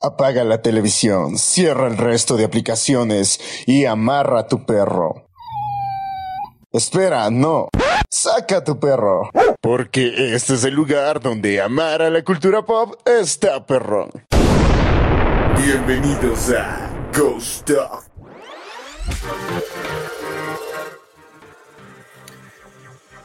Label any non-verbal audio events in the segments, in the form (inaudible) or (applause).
Apaga la televisión, cierra el resto de aplicaciones y amarra a tu perro. Espera, no. Saca a tu perro. Porque este es el lugar donde amar a la cultura pop está perrón. Bienvenidos a Ghost Talk.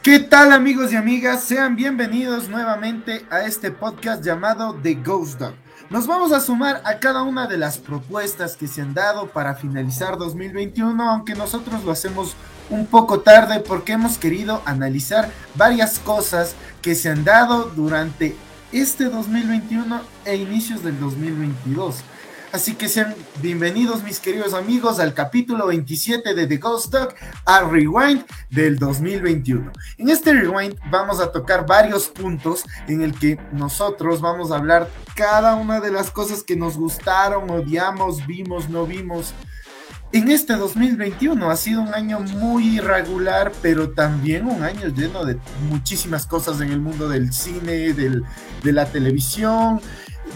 ¿Qué tal amigos y amigas? Sean bienvenidos nuevamente a este podcast llamado The Ghost Dog. Nos vamos a sumar a cada una de las propuestas que se han dado para finalizar 2021, aunque nosotros lo hacemos un poco tarde porque hemos querido analizar varias cosas que se han dado durante este 2021 e inicios del 2022. Así que sean bienvenidos mis queridos amigos al capítulo 27 de The Ghost Talk, a Rewind del 2021. En este Rewind vamos a tocar varios puntos en el que nosotros vamos a hablar cada una de las cosas que nos gustaron, odiamos, vimos, no vimos. En este 2021 ha sido un año muy irregular, pero también un año lleno de muchísimas cosas en el mundo del cine, del, de la televisión,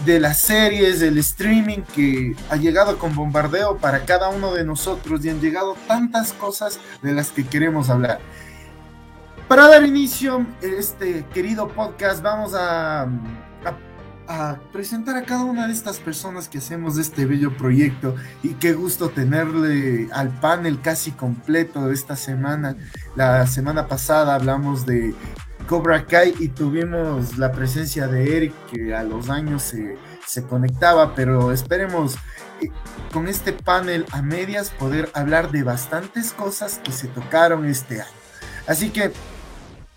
de las series, del streaming que ha llegado con bombardeo para cada uno de nosotros y han llegado tantas cosas de las que queremos hablar. Para dar inicio a este querido podcast vamos a, a, presentar a cada una de estas personas que hacemos este bello proyecto y qué gusto tenerle al panel casi completo de esta semana. La semana pasada hablamos de Cobra Kai y tuvimos la presencia de Eric que a los años se, se conectaba, pero esperemos eh, con este panel a medias poder hablar de bastantes cosas que se tocaron este año. Así que,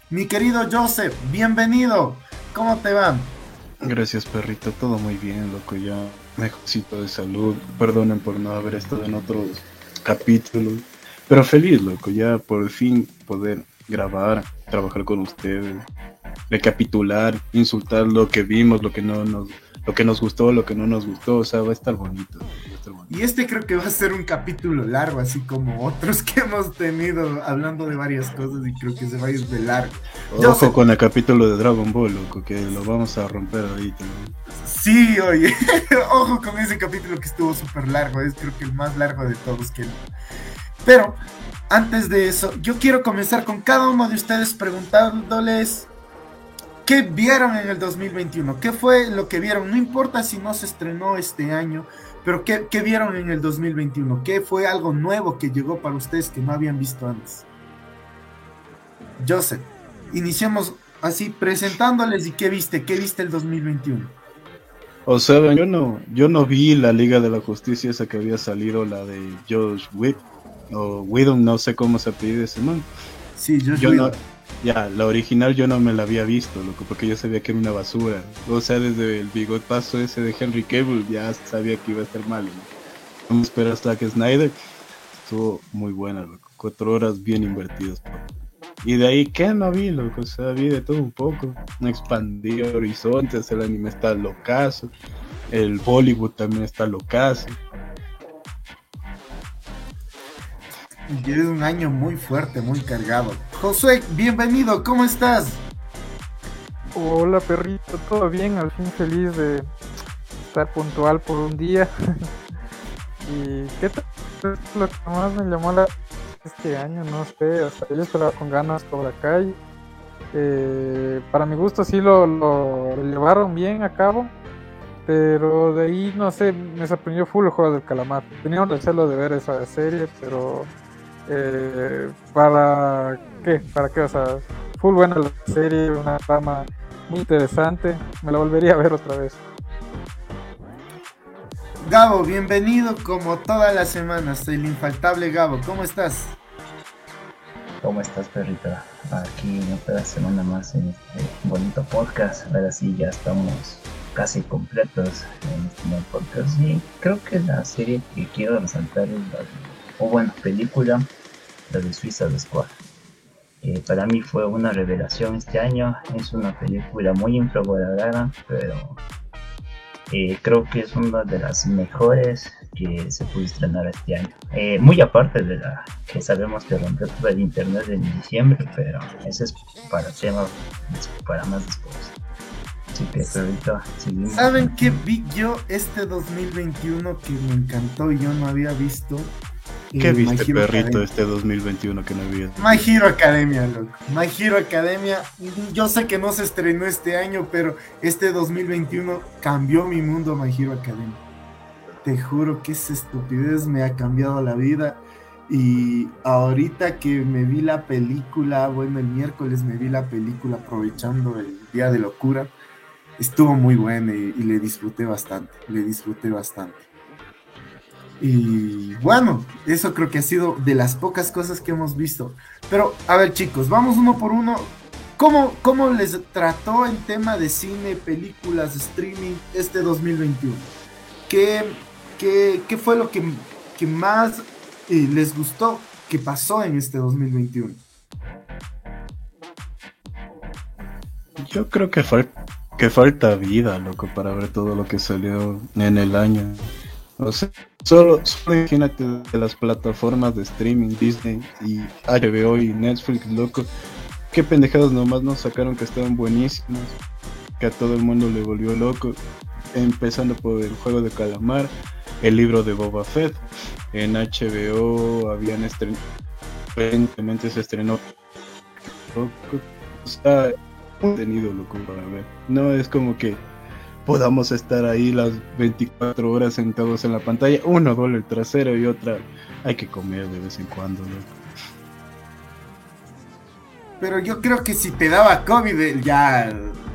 mi querido Joseph, bienvenido. ¿Cómo te va? Gracias, perrito. Todo muy bien, loco. Ya mejorcito de salud. Perdonen por no haber estado en otros capítulos. Pero feliz, loco. Ya por fin poder grabar, trabajar con ustedes, recapitular, insultar lo que vimos, lo que no nos, lo que nos gustó, lo que no nos gustó, o sea, va a estar bonito. Va a estar bonito. Y este creo que va a ser un capítulo largo, así como otros que hemos tenido hablando de varias cosas y creo que se va a ir de largo. Ojo sé... con el capítulo de Dragon Ball, loco, que lo vamos a romper ahorita. Sí, oye, (laughs) ojo con ese capítulo que estuvo súper largo, es creo que el más largo de todos que... Pero antes de eso, yo quiero comenzar con cada uno de ustedes preguntándoles qué vieron en el 2021, qué fue lo que vieron, no importa si no se estrenó este año, pero qué, qué vieron en el 2021, qué fue algo nuevo que llegó para ustedes que no habían visto antes. Joseph, iniciamos así presentándoles y qué viste, qué viste el 2021. O sea, yo no, yo no vi la Liga de la Justicia esa que había salido, la de Josh Wick o Whedon, no sé cómo se pide ese man. Sí, yo, yo no, ya, la original yo no me la había visto, loco, porque yo sabía que era una basura. O sea, desde el bigotazo ese de Henry Cable ya sabía que iba a estar mal. ¿no? Vamos a esperar hasta que Snyder estuvo muy buena, loco. Cuatro horas bien invertidas. Y de ahí, ¿qué no vi, loco? O sea, vi de todo un poco. Expandí horizontes, el anime está locazo. El Bollywood también está locazo. Es un año muy fuerte, muy cargado. Josué, bienvenido, ¿cómo estás? Hola perrito, todo bien, al fin feliz de estar puntual por un día. (laughs) y qué tal lo que más me llamó la este año, no sé, hasta yo esperaba con ganas Cobra Kai. Eh, para mi gusto sí lo, lo, llevaron bien a cabo, pero de ahí no sé, me sorprendió full el juego del calamar. Tenía un recelo de ver esa serie, pero eh, para qué, para qué, o sea, full buena la serie, una trama muy interesante, me la volvería a ver otra vez. Gabo, bienvenido como todas las semanas, el infaltable Gabo, ¿cómo estás? ¿Cómo estás, perrita? Aquí otra semana más en este bonito podcast. Ahora sí, ya estamos casi completos en este nuevo podcast. Y creo que la serie que quiero resaltar es la, o bueno, película, de Suiza de Squad. Eh, para mí fue una revelación este año. Es una película muy infravalorada, pero eh, creo que es una de las mejores que se pudo estrenar este año. Eh, muy aparte de la que sabemos que rompió todo el internet en diciembre, pero ese es para tema para más después. Así que, perrito, seguimos. ¿Saben qué vi yo este 2021 que me encantó y yo no había visto? ¿Qué Eh, viste, My Hero perrito, Academia. este 2021 que no había? My Hero Academia, loco. My Hero Academia. Yo sé que no se estrenó este año, pero este 2021 cambió mi mundo My Hero Academia. Te juro que esa estupidez me ha cambiado la vida. Y ahorita que me vi la película, bueno, el miércoles me vi la película aprovechando el día de locura, estuvo muy buena y, y le disfruté bastante, le disfruté bastante. Y bueno, eso creo que ha sido de las pocas cosas que hemos visto. Pero, a ver chicos, vamos uno por uno. ¿Cómo, cómo les trató en tema de cine, películas, streaming este 2021? ¿Qué, qué, qué fue lo que, que más eh, les gustó que pasó en este 2021? Yo creo que, fal- que falta vida, loco, para ver todo lo que salió en el año. O sea, solo, solo imagínate de las plataformas de streaming, Disney y HBO y Netflix, loco. Qué pendejadas nomás nos sacaron que estaban buenísimas, que a todo el mundo le volvió loco. Empezando por el juego de calamar, el libro de Boba Fett. En HBO habían estrenado, recientemente se estrenó. Loco. O sea, contenido loco para ver. No es como que podamos estar ahí las 24 horas sentados en la pantalla. Uno duele el trasero y otra hay que comer de vez en cuando. loco. Pero yo creo que si te daba COVID eh, ya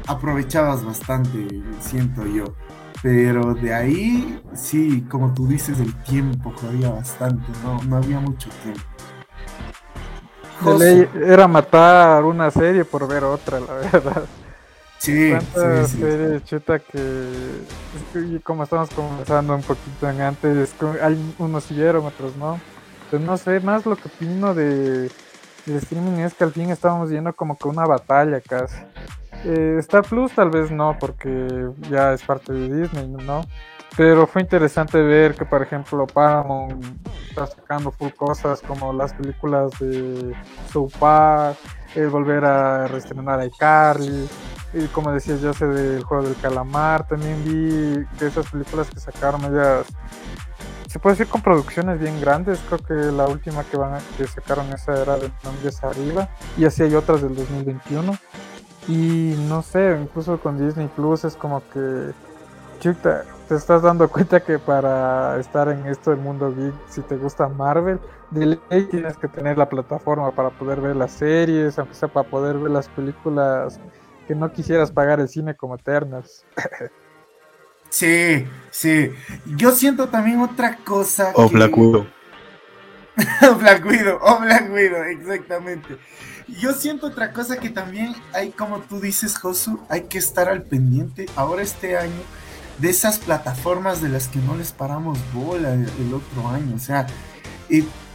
aprovechabas bastante, siento yo. Pero de ahí, sí, como tú dices, el tiempo jodía bastante, no, no había mucho tiempo. Era matar una serie por ver otra, la verdad. Sí, Tantas sí, sí. series chuta que, como estamos conversando un poquito en antes, hay unos sí otros no. Pues no sé, más lo que opino de, de streaming es que al fin estábamos viendo como que una batalla casi. Eh, Star Plus tal vez no, porque ya es parte de Disney, ¿no? Pero fue interesante ver que, por ejemplo, Paramount está sacando full cosas como las películas de South Park, volver a reestrenar a iCarly, y como decía yo sé del juego del calamar, también vi que esas películas que sacaron ellas se puede decir con producciones bien grandes, creo que la última que van que sacaron esa era de Nombres Arriba y así hay otras del 2021 y no sé, incluso con Disney Plus es como que chuta, te estás dando cuenta que para estar en esto del mundo geek, si te gusta Marvel, de ley tienes que tener la plataforma para poder ver las series, aunque sea para poder ver las películas que no quisieras pagar el cine como Eternals. Sí, sí. Yo siento también otra cosa. O que- Black Widow. (laughs) Black Widow, o Black Widow, exactamente. Yo siento otra cosa que también hay, como tú dices, Josu, hay que estar al pendiente ahora este año de esas plataformas de las que no les paramos bola el, otro año. O sea,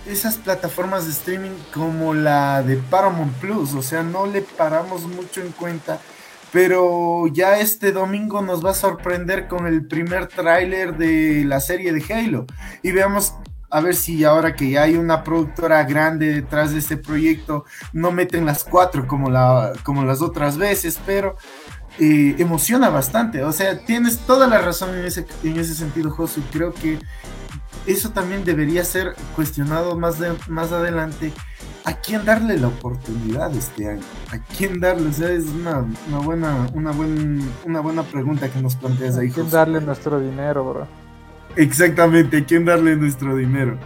esas plataformas de streaming como la de Paramount Plus, o sea, no le paramos mucho en cuenta. Pero ya este domingo nos va a sorprender con el primer tráiler de la serie de Halo. Y veamos a ver si ahora que ya hay una productora grande detrás de este proyecto, no meten las cuatro como, la, como las otras veces, pero eh, emociona bastante. O sea, tienes toda la razón en ese, en ese sentido, Josu, creo que eso también debería ser cuestionado más, de, más adelante. ¿A quién darle la oportunidad este año? ¿A quién darle? O sea, es una, una buena, una, buen, una buena pregunta que nos planteas ahí, ¿Quién Josu. darle nuestro dinero, bro? Exactamente, ¿a quién darle nuestro dinero?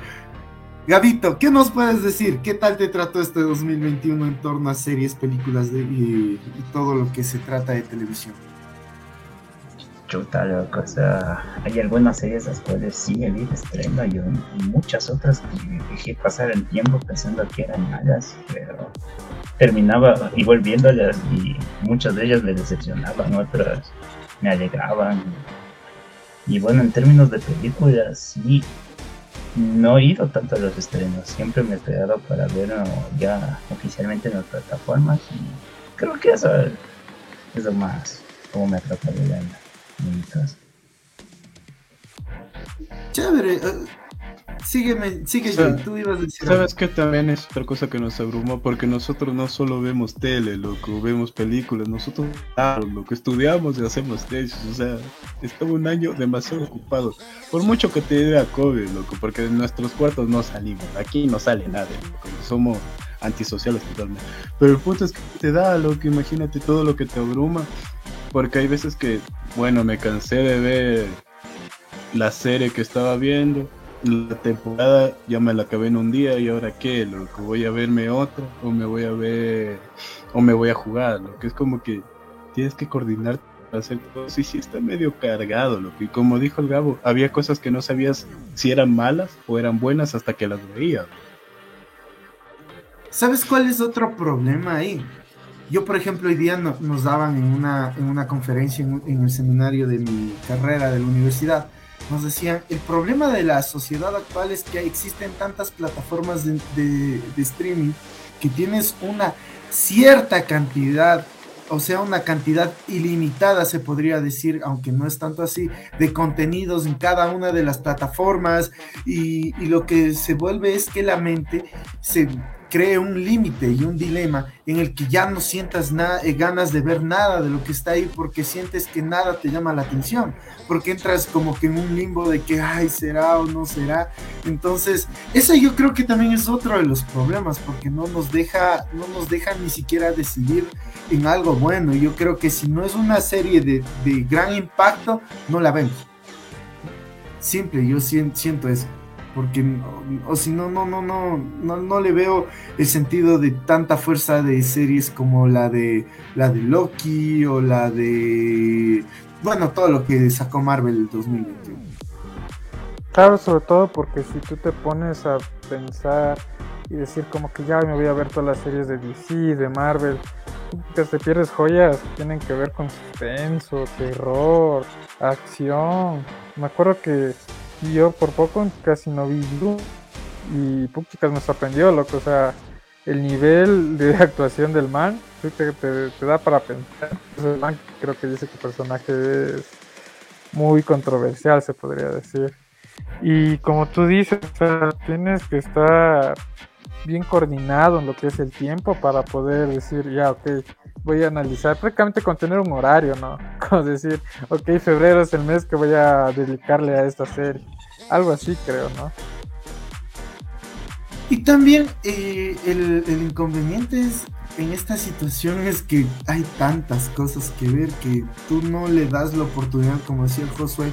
Gabito, ¿qué nos puedes decir? ¿Qué tal te trató este 2021 en torno a series, películas y, todo lo que se trata de televisión? Chuta, loco, o sea, hay algunas series las cuales sí visto estreno y muchas otras que dejé pasar el tiempo pensando que eran malas, pero terminaba y volviéndolas y muchas de ellas me decepcionaban, otras me alegraban. Y bueno, en términos de películas, sí, no he ido tanto a los estrenos, siempre me he pegado para ver uh, ya oficialmente en las plataformas y creo que eso es lo más como me atrapa de la en mi caso. Chévere. eh, sígueme, sigue, tú ibas a decir. ¿Sabes qué también es otra cosa que nos abrumó? Porque nosotros no solo vemos tele, loco, vemos películas, nosotros lo que estudiamos y hacemos tesis, o sea, estaba un año demasiado ocupado. Por mucho que te dé a COVID, loco, porque de nuestros cuartos no salimos, aquí no sale nada, loco, somos antisociales totalmente. Pero el punto es que te da, loco, imagínate todo lo que te abruma, porque hay veces que, bueno, me cansé de ver la serie que estaba viendo la temporada ya me la acabé en un día y ahora qué, lo que voy a verme otra o me voy a ver o me voy a jugar, lo que es como que tienes que coordinar para hacer todo. Sí, sí, está medio cargado, lo que como dijo el Gabo, había cosas que no sabías si eran malas o eran buenas hasta que las veías. ¿Sabes cuál es otro problema ahí? Yo, por ejemplo, hoy día nos daban en una, en una conferencia en, en el seminario de mi carrera de la universidad nos decían, el problema de la sociedad actual es que existen tantas plataformas de, streaming que tienes una cierta cantidad, o sea, una cantidad ilimitada, se podría decir, aunque no es tanto así, de contenidos en cada una de las plataformas. Y, lo que se vuelve es que la mente se cree un límite y un dilema en el que ya no sientas eh, ganas de ver nada de lo que está ahí porque sientes que nada te llama la atención, porque entras como que en un limbo de que, ay, será o no será. Entonces, ese yo creo que también es otro de los problemas, porque no nos deja, no nos deja ni siquiera decidir en algo bueno. Yo creo que si no es una serie de, de gran impacto, no la vemos. Simple, yo siento eso porque o si no no no no no no le veo el sentido de tanta fuerza de series como la de la de Loki o la de bueno todo lo que sacó Marvel el 2021 claro sobre todo porque si tú te pones a pensar y decir como que ya me voy a ver todas las series de DC de Marvel que te pierdes joyas tienen que ver con suspenso terror acción. Me acuerdo que y yo por poco casi no vi Y puchicas me sorprendió, loco. O sea, el nivel de (laughs) actuación del man te, te, da para pensar. El man creo que dice que el personaje es muy controversial, se podría decir. Y como tú dices, o sea, tienes que estar bien coordinado en lo que es el tiempo para poder decir, ya, ok, voy a analizar prácticamente con tener un horario, ¿no? (laughs) Como decir, ok, febrero es el mes que voy a dedicarle a esta serie. Algo así creo, ¿no? Y también eh, el, inconveniente es en esta situación es que hay tantas cosas que ver que tú no le das la oportunidad, como decía Josué,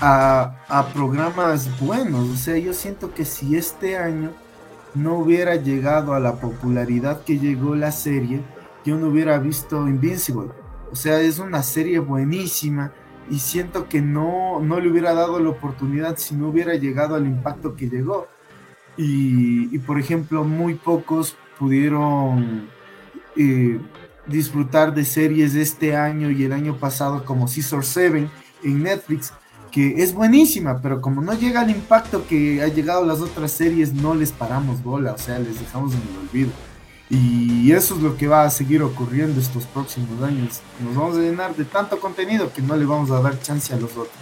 a, a programas buenos. O sea, yo siento que si este año no hubiera llegado a la popularidad que llegó la serie, yo no hubiera visto Invincible. O sea, es una serie buenísima y siento que no, no le hubiera dado la oportunidad si no hubiera llegado al impacto que llegó. Y, por ejemplo, muy pocos pudieron eh, disfrutar de series de este año y el año pasado como Caesar 7 en Netflix, que es buenísima, pero como no llega al impacto que ha llegado las otras series, no les paramos bola, o sea, les dejamos en el olvido. Y eso es lo que va a seguir ocurriendo estos próximos años. Nos vamos a llenar de tanto contenido que no le vamos a dar chance a los otros.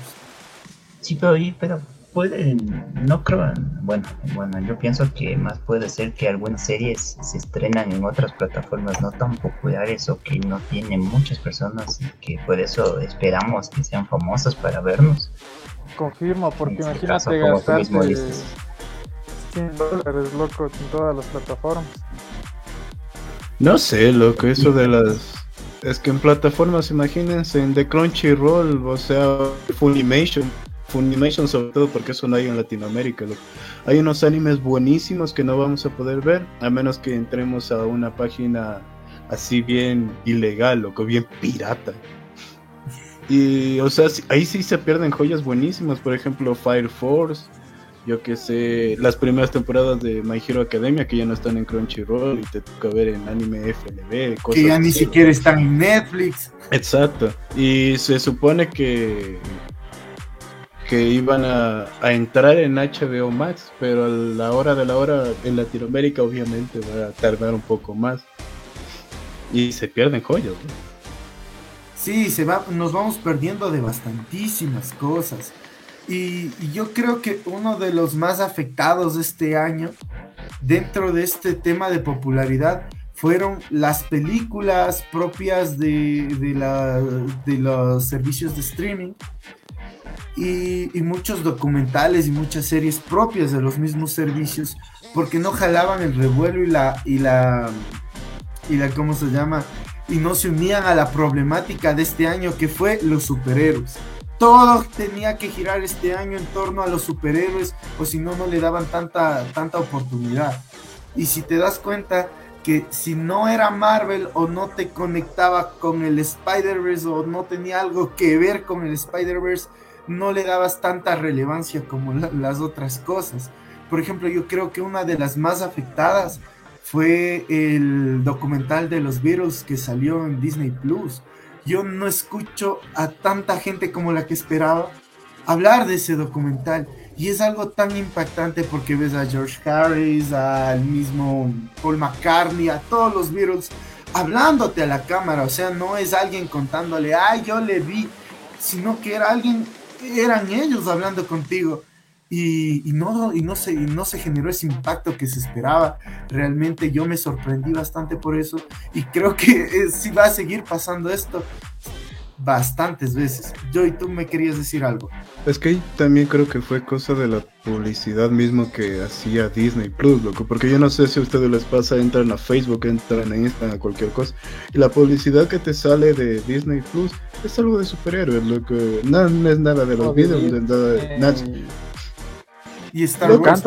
Sí, pero, pero pueden, no creo, bueno, bueno, yo pienso que más puede ser que algunas series se estrenan en otras plataformas no tan populares o que no tienen muchas personas y que por eso esperamos que sean famosas para vernos. Confirmo, porque este imagínate gastar 100 dólares, loco, en todas las plataformas. No sé, loco, eso de las... Es que en plataformas, imagínense, en The Crunchyroll, o sea, Funimation, Funimation sobre todo porque eso no hay en Latinoamérica. Loco. Hay unos animes buenísimos que no vamos a poder ver, a menos que entremos a una página así bien ilegal, loco, bien pirata. Y, o sea, ahí sí se pierden joyas buenísimas, por ejemplo, Fire Force, yo que sé, las primeras temporadas de My Hero Academia que ya no están en Crunchyroll y te toca ver en anime FLB, cosas que ya ni siquiera están en Netflix. Exacto. Y se supone que que iban a, entrar en HBO Max, pero a la hora de la hora en Latinoamérica obviamente va a tardar un poco más. Y se pierden joyas. Sí, se va, nos vamos perdiendo de bastantísimas cosas. Y, yo creo que uno de los más afectados este año, dentro de este tema de popularidad, fueron las películas propias de, de, los servicios de streaming y, y, muchos documentales y muchas series propias de los mismos servicios porque no jalaban el revuelo y la y la y la cómo se llama y no se unían a la problemática de este año que fue los superhéroes. Todo tenía que girar este año en torno a los superhéroes o si no no le daban tanta tanta oportunidad. Y si te das cuenta que si no era Marvel o no te conectaba con el Spider-Verse o no tenía algo que ver con el Spider-Verse, no le dabas tanta relevancia como las otras cosas. Por ejemplo, yo creo que una de las más afectadas fue el documental de los Beatles que salió en Disney Plus. Yo no escucho a tanta gente como la que esperaba hablar de ese documental. Y es algo tan impactante porque ves a George Harris, al mismo Paul McCartney, a todos los Beatles hablándote a la cámara. O sea, no es alguien contándole, ay, yo le vi, sino que era alguien, eran ellos hablando contigo y, no, y, no se, no se generó ese impacto que se esperaba. Realmente yo me sorprendí bastante por eso y creo que (laughs) eh, si va a seguir pasando esto bastantes veces. Yo y tú me querías decir algo. Es que también creo que fue cosa de la publicidad mismo que hacía Disney Plus, loco, porque yo no sé si a ustedes les pasa, entran a Facebook, entran en Instagram, a cualquier cosa, y la publicidad que te sale de Disney Plus es algo de superhéroes, loco, no, no es nada de los videos, no es nada de... Eh, y Star Wars.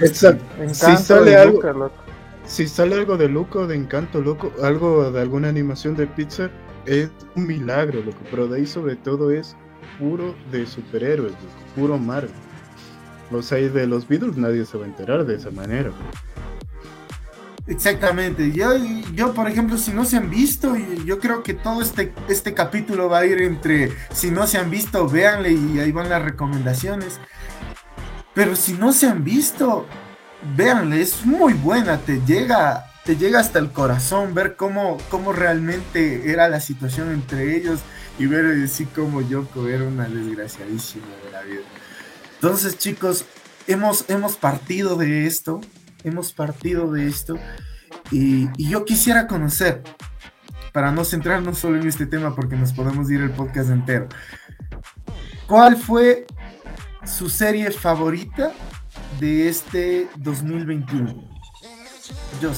Exacto. si sale algo, si sale algo de loco, de encanto, loco, algo de alguna animación de Pixar, es un milagro, loco. Pero de ahí sobre todo es puro de superhéroes, puro Marvel. O sea, de los Beatles nadie se va a enterar de esa manera. Exactamente. Yo, yo, por ejemplo, si no se han visto, yo creo que todo este, este capítulo va a ir entre, si no se han visto, véanle y ahí van las recomendaciones. Pero si no se han visto, véanle, es muy buena, te llega, te llega hasta el corazón ver cómo, cómo realmente era la situación entre ellos y ver así como Yoko era una desgraciadísima de la vida. Entonces, chicos, hemos, hemos partido de esto, hemos partido de esto y, y yo quisiera conocer, para no centrarnos solo en este tema porque nos podemos ir el podcast entero, ¿cuál fue su serie favorita de este 2021. Yo.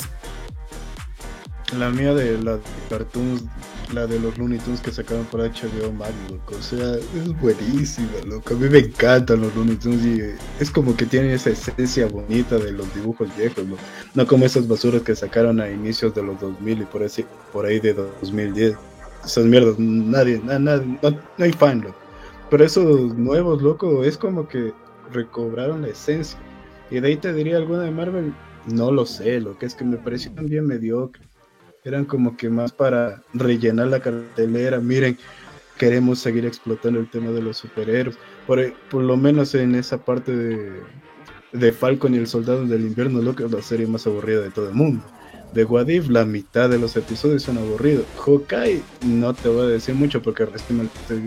La mía de la de cartoons, la de los Looney Tunes que sacaron por HBO Max, loco. O sea, es buenísima, loco. A mí me encantan los Looney Tunes y es como que tienen esa esencia bonita de los dibujos viejos, ¿no? No como esas basuras que sacaron a inicios de los 2000 y por, ese, por ahí de 2010. Esas mierdas, nadie, nadie, no, no hay fan, loco. Pero esos nuevos, loco, es como que recobraron la esencia. Y de ahí te diría alguna de Marvel, no lo sé, lo que es que me parecieron bien mediocre. Eran como que más para rellenar la cartelera. Miren, queremos seguir explotando el tema de los superhéroes. Por, por lo menos en esa parte de, de Falcon y el Soldado del Invierno, lo que es la serie más aburrida de todo el mundo. De Wadif, la mitad de los episodios son aburridos. Hawkeye, no te voy a decir mucho porque recién pero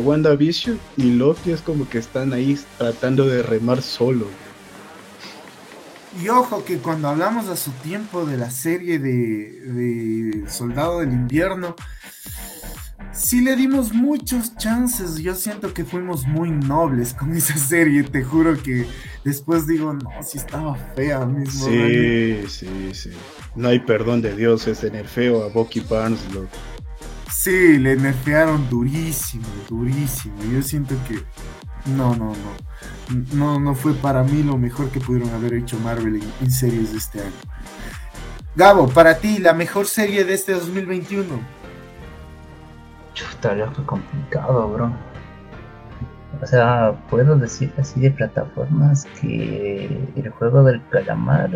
WandaVision y Loki es como que están ahí tratando de remar solo. Y ojo que cuando hablamos a su tiempo de la serie de, Soldado del Invierno, sí le dimos muchos chances. Yo siento que fuimos muy nobles con esa serie. Te juro que después digo, no, si estaba fea mismo. Sí, sí, sí. No hay perdón de Dios ese nerfeo a Bucky Barnes. Lo... Sí, le nerfearon durísimo, durísimo. Yo siento que no, no, no. No, no fue para mí lo mejor que pudieron haber hecho Marvel en, series de este año. Gabo, para ti, la mejor serie de este 2021. Chuta, fue complicado, bro. O sea, puedo decir así de plataformas que el juego del calamar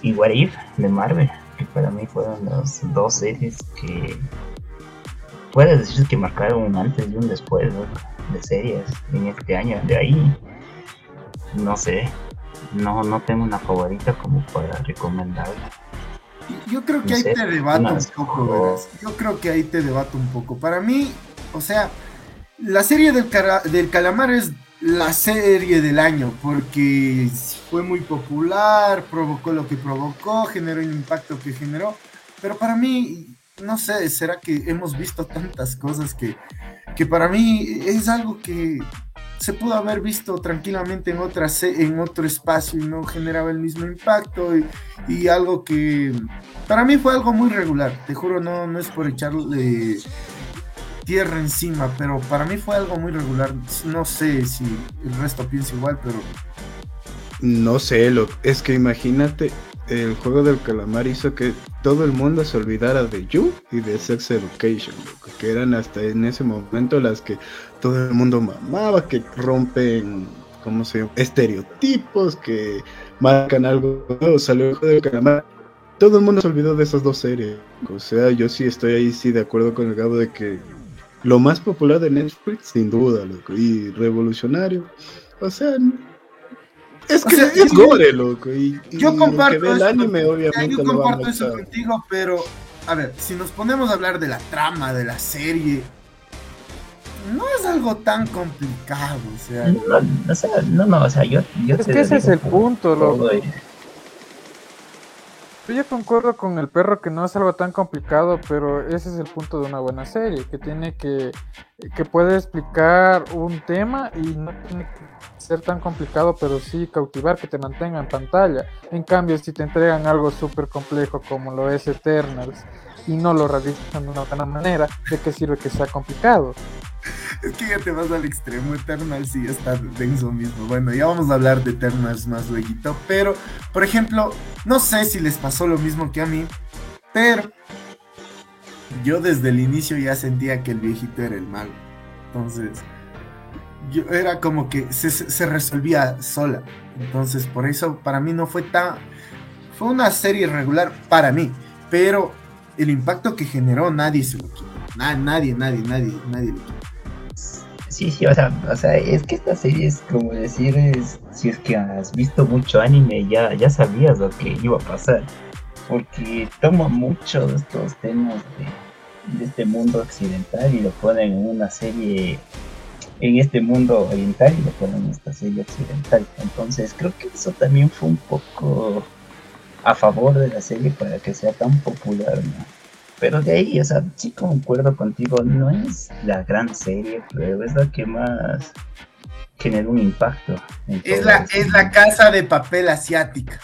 y, y What de Marvel que para mí fueron las dos series que puedes decir que marcaron un antes y un después de series en este año. De ahí, no sé, no, no tengo una favorita como para recomendarla. Yo creo que ahí te debato un poco, Yo creo que ahí te debato un poco. Para mí, o sea, la serie del, del calamar es la serie del año porque fue muy popular, provocó lo que provocó, generó el impacto que generó, pero para mí, no sé, será que hemos visto tantas cosas que, que para mí es algo que se pudo haber visto tranquilamente en, otra, en otro espacio y no generaba el mismo impacto y, algo que para mí fue algo muy regular, te juro, no, no es por echarle tierra encima, pero para mí fue algo muy regular, no sé si el resto piensa igual, pero... No sé, lo, es que imagínate, el juego del calamar hizo que todo el mundo se olvidara de You y de Sex Education, que eran hasta en ese momento las que todo el mundo mamaba, que rompen, ¿cómo se llama? Estereotipos, que marcan algo nuevo, salió el juego del calamar. Todo el mundo se olvidó de esas dos series. O sea, yo sí estoy ahí sí de acuerdo con el Gabo de que lo más popular de Netflix, sin duda, loco, y revolucionario. O sea, es que es gore, loco. Y, yo comparto eso, anime, obviamente. Yo comparto eso contigo, pero a ver, si nos ponemos a hablar de la trama de la serie, no es algo tan complicado, o sea. No, no, o sea, yo. yo es que ese es el punto, loco. Yo concuerdo con el perro que no es algo tan complicado, pero ese es el punto de una buena serie, que tiene que, que puede explicar un tema y no tiene que ser tan complicado, pero sí cautivar, que te mantenga en pantalla. En cambio, si te entregan algo súper complejo como lo es Eternals y no lo realizan de una buena manera, ¿de qué sirve que sea complicado? Es que ya te vas al extremo, Eternals sí está denso mismo. Bueno, ya vamos a hablar de Eternals más luego, pero, por ejemplo, no sé si les pasó lo mismo que a mí, pero yo desde el inicio ya sentía que el viejito era el malo. Entonces, yo era como que se, resolvía sola. Entonces, por eso para mí no fue tan... Fue una serie regular para mí, pero el impacto que generó nadie se lo quitó. nadie, nadie, nadie, nadie lo quitó. Sí, sí, o sea, o sea, es que esta serie es como decir, si es que has visto mucho anime, ya, ya sabías lo que iba a pasar. Porque toma mucho de estos temas de, de este mundo occidental y lo ponen en una serie en este mundo oriental y lo ponen en esta serie occidental. Entonces creo que eso también fue un poco a favor de la serie para que sea tan popular, ¿no? Pero de ahí, o sea, sí concuerdo contigo, no es la gran serie, pero es la que más genera un impacto. Es la, es la casa de papel asiática.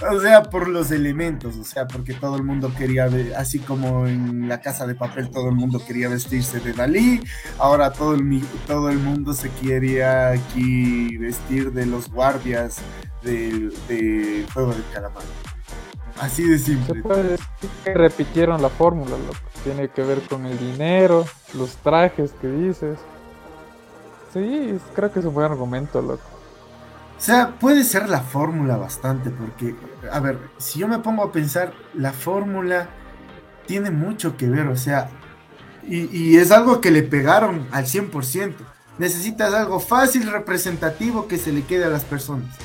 (laughs) o sea, por los elementos, o sea, porque todo el mundo quería ver, así como en la casa de papel todo el mundo quería vestirse de Dalí, ahora todo el, todo el mundo se quería aquí vestir de los guardias del de Juego del Calamar. Así de simple. que repitieron la fórmula, loco. Tiene que ver con el dinero, los trajes que dices. Sí, creo que es un buen argumento, loco. O sea, puede ser la fórmula bastante, porque, a ver, si yo me pongo a pensar, la fórmula tiene mucho que ver, o sea, y, es algo que le pegaron al 100%. Necesitas algo fácil, representativo, que se le quede a las personas.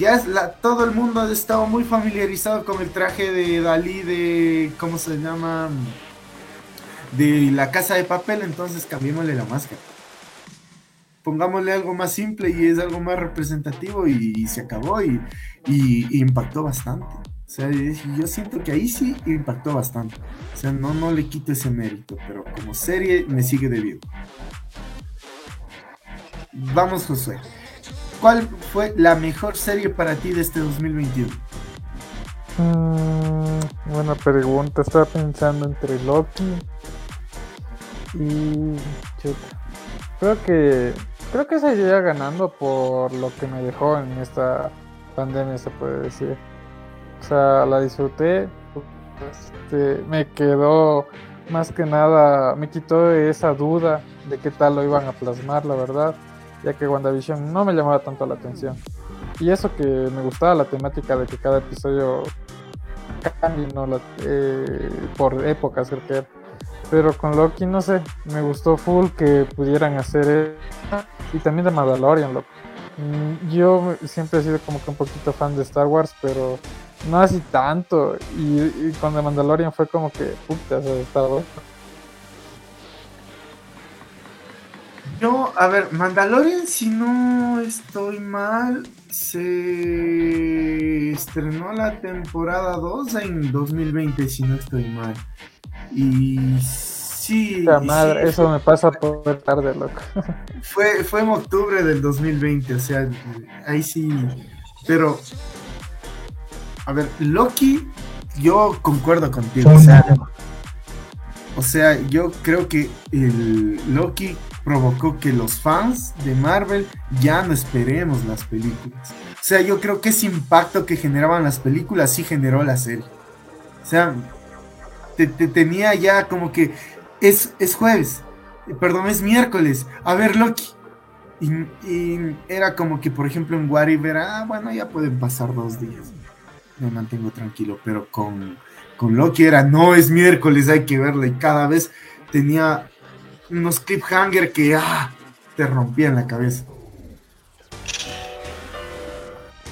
Ya la, todo el mundo ha estado muy familiarizado con el traje de Dalí de, ¿cómo se llama? De la casa de papel, entonces cambiémosle la máscara pongámosle algo más simple y es algo más representativo y, se acabó y, impactó bastante. O sea, yo siento que ahí sí impactó bastante. O sea, no, no le quito ese mérito, pero como serie me sigue debido. Vamos, Josué. ¿Cuál fue la mejor serie para ti de este 2021? Mm, buena pregunta. Estaba pensando entre Loki y. Creo que Creo que seguiría ganando por lo que me dejó en esta pandemia, se puede decir. O sea, la disfruté. Este, me quedó más que nada, me quitó esa duda de qué tal lo iban a plasmar, la verdad. Ya que WandaVision no me llamaba tanto la atención. Y eso que me gustaba la temática de que cada episodio cambie, ¿no? Eh, por épocas, creo que pero con Loki, no sé, me gustó full que pudieran hacer eso. Y también de Mandalorian, loco. Mm, yo siempre he sido como que un poquito fan de Star Wars, pero no así tanto. Y, con The Mandalorian fue como que, puta, Star. Yo, a ver, Mandalorian, si no estoy mal, se estrenó la temporada 2 en 2020, si no estoy mal. Y sí. La madre, eso me pasa por tarde, loco. Fue, fue en octubre del 2020, o sea, ahí sí. Pero, a ver, Loki, yo concuerdo contigo. O sea, o sea, yo creo que el Loki provocó que los fans de Marvel ya no esperemos las películas. O sea, yo creo que ese impacto que generaban las películas sí generó la serie. O sea, te, tenía ya como que es, es jueves, perdón, es miércoles, a ver Loki. Y, era como que, por ejemplo, en era, ah, bueno, ya pueden pasar dos días. Me mantengo tranquilo, pero con, con Loki era, no es miércoles, hay que verla. Y cada vez tenía unos cliffhanger que ah, te rompían la cabeza.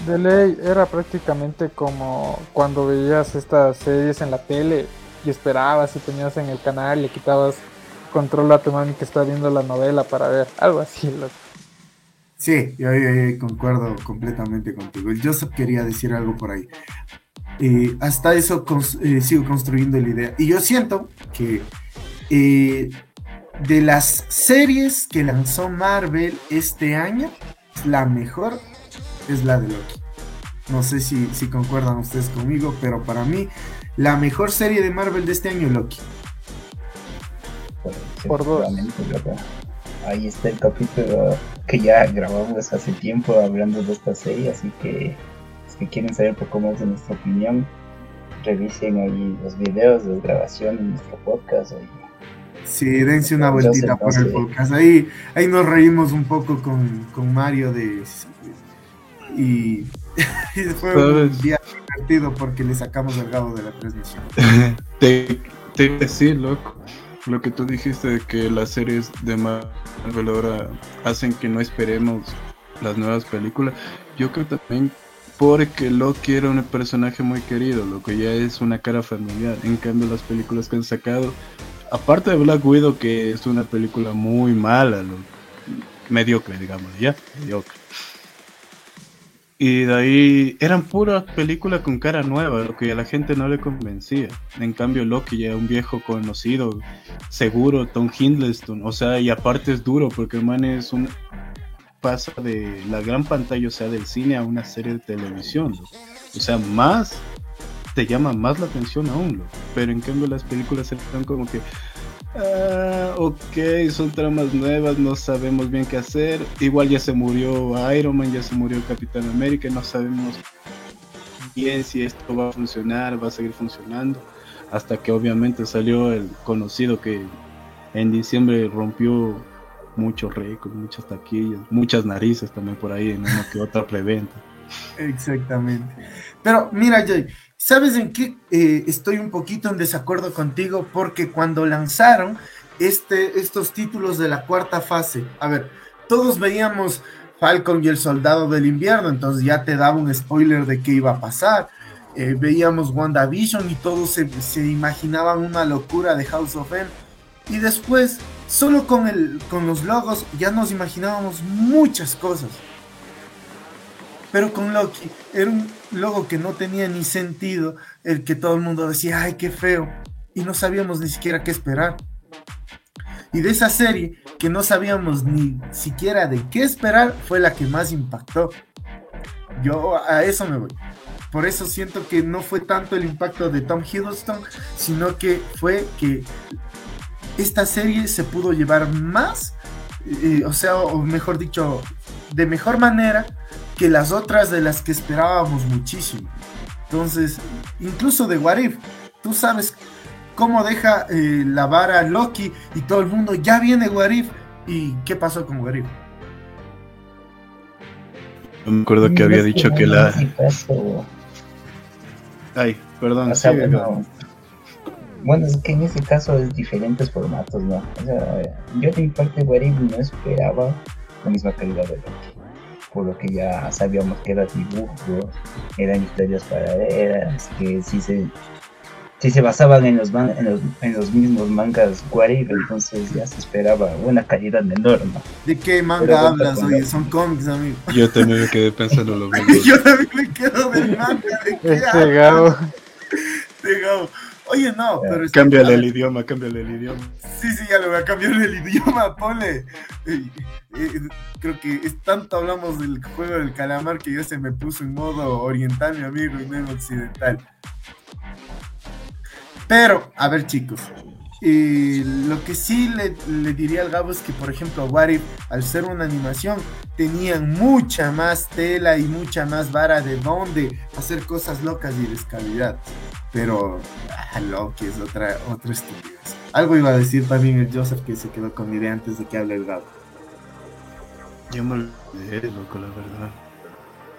De ley era prácticamente como cuando veías estas series en la tele y esperabas y tenías en el canal y le quitabas control a tu mami que está viendo la novela para ver algo así. Sí, yo, concuerdo completamente contigo. El Joseph quería decir algo por ahí. Eh, hasta eso eh, sigo construyendo la idea. Y yo siento que eh, de las series que lanzó Marvel este año, la mejor es la de Loki. No sé si, concuerdan ustedes conmigo, pero para mí la mejor serie de Marvel de este año es Loki. Por dos. Ahí está el capítulo que ya grabamos hace tiempo hablando de esta serie, así que si quieren saber un poco más de nuestra opinión, revisen ahí los videos, las grabaciones, nuestro podcast. Sí, dense una vueltita por el podcast. Ahí, ahí nos reímos un poco con, Mario de y, (laughs) fue un día divertido porque le sacamos el gabo de la transmisión. (laughs) te, te decir, loco, lo que tú dijiste de que las series de Marvel ahora hacen que no esperemos las nuevas películas. Yo creo también porque Loki era un personaje muy querido, lo que ya es una cara familiar. En cambio, las películas que han sacado aparte de Black Widow, que es una película muy mala, mediocre, digamos, ya, mediocre. Y de ahí eran puras películas con cara nueva, lo que a la gente no le convencía. En cambio, Loki ya es un viejo conocido, seguro, Tom Hiddleston. O sea, y aparte es duro porque el man es un. pasa de la gran pantalla, o sea, del cine a una serie de televisión. O sea, más te llama más la atención aún, pero en cambio las películas están como que, ah, ok, son tramas nuevas, no sabemos bien qué hacer, igual ya se murió Iron Man, ya se murió Capitán América, no sabemos bien si esto va a funcionar, va a seguir funcionando, hasta que obviamente salió el conocido que en diciembre rompió muchos récords, muchas taquillas, muchas narices también por ahí en una que otra preventa. Exactamente. Pero mira, Jay, ¿Sabes en qué eh, estoy un poquito en desacuerdo contigo? Porque cuando lanzaron este, estos títulos de la cuarta fase, a ver, todos veíamos Falcon y el Soldado del Invierno, entonces ya te daba un spoiler de qué iba a pasar. Eh, veíamos WandaVision y todos se, se, imaginaban una locura de House of M. Y después, solo con, el, con los logos, ya nos imaginábamos muchas cosas. Pero con Loki era un logo que no tenía ni sentido, el que todo el mundo decía, ay, qué feo, y no sabíamos ni siquiera qué esperar. Y de esa serie, que no sabíamos ni siquiera de qué esperar, fue la que más impactó. Yo a eso me voy. Por eso siento que no fue tanto el impacto de Tom Hiddleston, sino que fue que esta serie se pudo llevar más, eh, o sea, o mejor dicho, de mejor manera que las otras de las que esperábamos muchísimo. Entonces, incluso de Warif, tú sabes cómo deja eh, la vara Loki y todo el mundo, ya viene Warif. ¿Y qué pasó con Warif? No me acuerdo que había dicho que la... Ay, perdón. bueno, es que en ese caso es diferentes formatos, ¿no? O sea, yo de mi parte Warif no esperaba la misma calidad de Loki por lo que ya sabíamos que era dibujo, eran historias paralelas, que sí se si se basaban en los, en los, en los mismos mangas Warrior, entonces ya se esperaba una calidad menor, ¿no? ¿De qué manga hablas? Oye, son cómics, amigo. Yo también me quedé pensando lo (laughs) mismo. Yo también me quedo del manga. ¿de qué Este Gabo. De Gabo. Oye, no, pero... Cámbiale el idioma, cámbiale el idioma. Sí, sí, ya le voy a cambiar el (laughs) idioma, ponle. Eh, eh, creo que es tanto hablamos del juego del calamar que ya se me puso en modo oriental, mi amigo, y no en occidental. Pero, a ver, chicos. Lo que sí le, le diría al Gabo es que, por ejemplo, What If, al ser una animación, tenían mucha más tela y mucha más vara de donde hacer cosas locas y descabelladas. Pero ah, Loki es otra, otra estupidez. Algo iba a decir también el Joseph que se quedó con mi idea antes de que hable el Gabo. Yo me olvidé, loco, la verdad.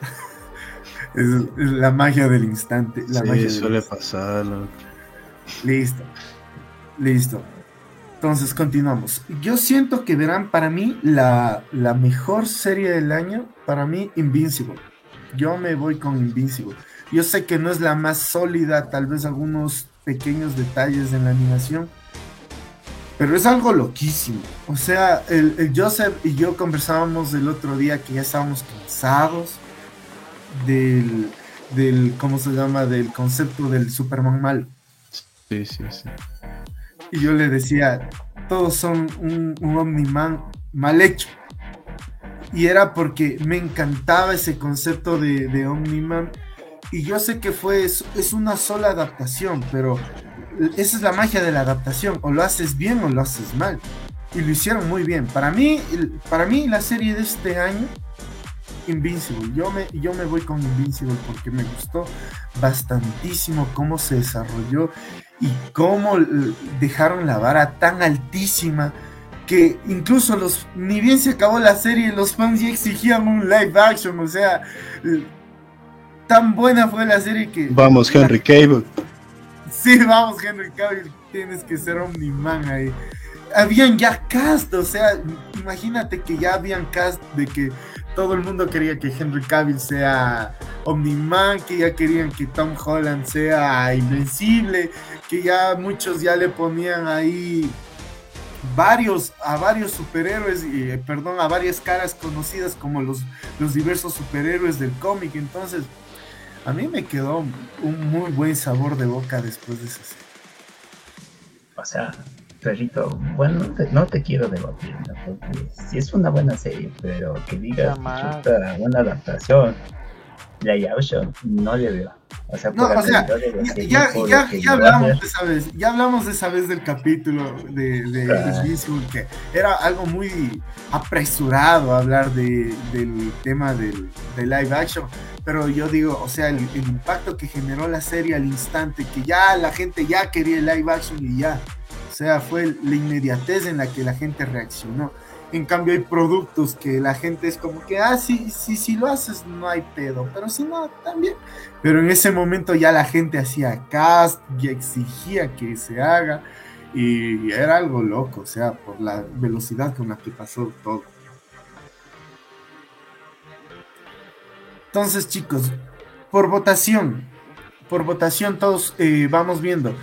(laughs) Es, es la magia del instante. La magia Sí, del suele instante. pasar, loco. Listo. Listo. Entonces continuamos. Yo siento que verán para mí la, la mejor serie del año, para mí Invincible. Yo me voy con Invincible. Yo sé que no es la más sólida, tal vez algunos pequeños detalles en la animación, pero es algo loquísimo. O sea, el, el Joseph y yo conversábamos el otro día que ya estábamos cansados del, del, ¿cómo se llama? Del concepto del Superman malo. Sí, sí, sí. Y yo le decía, todos son un, un Omniman mal hecho. Y era porque me encantaba ese concepto de, de Omniman. Y yo sé que fue, es, es una sola adaptación, pero esa es la magia de la adaptación. O lo haces bien o lo haces mal. Y lo hicieron muy bien. Para mí, para mí la serie de este año, Invincible. Yo me, yo me voy con Invincible porque me gustó bastantísimo cómo se desarrolló y cómo dejaron la vara tan altísima que incluso los ni bien se acabó la serie los fans ya exigían un live action o sea tan buena fue la serie que Vamos, Henry Cable. sí vamos Henry Cavill tienes que ser Omniman ahí habían ya cast o sea imagínate que ya habían cast de que todo el mundo quería que Henry Cavill sea Omniman, que ya querían que Tom Holland sea invencible, que ya muchos ya le ponían ahí varios a varios superhéroes eh, perdón a varias caras conocidas como los los diversos superhéroes del cómic entonces a mí me quedó un muy buen sabor de boca después de esa serie. O sea, perrito, bueno, no te, no te quiero debatir, ¿no? porque sí es una buena serie, pero que digas chuta, una adaptación, la Yaosho, no le veo. O sea, No, por la o sea, Ya, ya, ya- hablamos de esa vez, ya hablamos de esa vez del capítulo de, de Ah. Que era algo muy apresurado hablar de, del tema del, de live action, pero yo digo, o sea, el, el impacto que generó la serie al instante, que ya la gente ya quería el live action y ya, sea, fue la inmediatez en la que la gente reaccionó. En cambio hay productos que la gente es como que, ah, sí, sí, si lo haces no hay pedo, pero si no, también. Pero en ese momento ya la gente hacía cast, ya exigía que se haga y era algo loco, o sea, por la velocidad con la que pasó todo. Entonces, chicos, por votación, por votación todos eh, vamos viendo.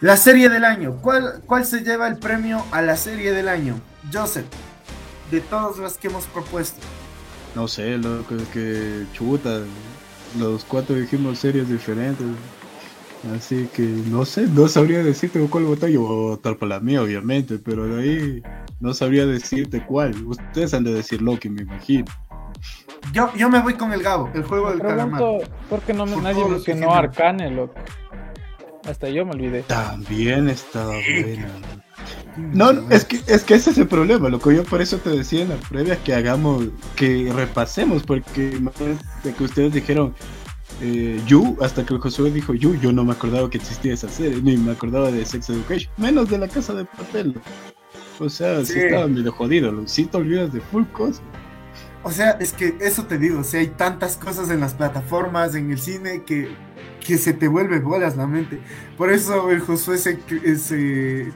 La serie del año, ¿cuál, ¿cuál se lleva el premio a la serie del año? Joseph, de todas las que hemos propuesto. No sé, loco, es que chuta. Los cuatro dijimos series diferentes. Así que no sé, no sabría decirte cuál votar. Yo voy a votar por la mía, obviamente, pero de ahí no sabría decirte cuál. Ustedes han de decir Loki, me imagino. Yo, yo me voy con el Gabo, el juego Me del calamar. por qué no me, Por nadie todo lo que mencionó. Arcane, loco. Hasta yo me olvidé. También estaba buena. No, no, es que, es que ese es el problema, loco. Yo por eso te decía en la previa que hagamos, que repasemos, porque imagínate que ustedes dijeron eh, You, hasta que Josué dijo You, yo no me acordaba que existía esa serie, ni me acordaba de Sex Education, menos de la casa de papel. O sea, sí, Sí. estaba medio jodido, sí te olvidas de full cosas. O sea, es que eso te digo, o sea, hay tantas cosas en las plataformas, en el cine, que, que se te vuelve bolas la mente. Por eso el Josué se, se-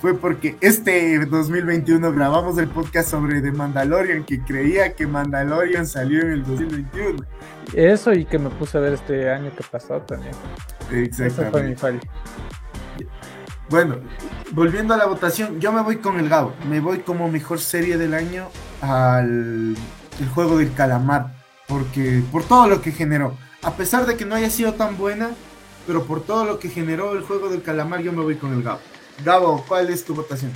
fue porque este 2021 grabamos el podcast sobre The Mandalorian, que creía que Mandalorian salió en el 2021. Eso y que me puse a ver este año que pasó también. Esa fue mi falla. Bueno, volviendo a la votación, yo me voy con el Gabo. Me voy como mejor serie del año al el juego del calamar. Porque por todo lo que generó. A pesar de que no haya sido tan buena, pero por todo lo que generó el juego del calamar, yo me voy con el Gabo. Gabo, ¿cuál es tu votación?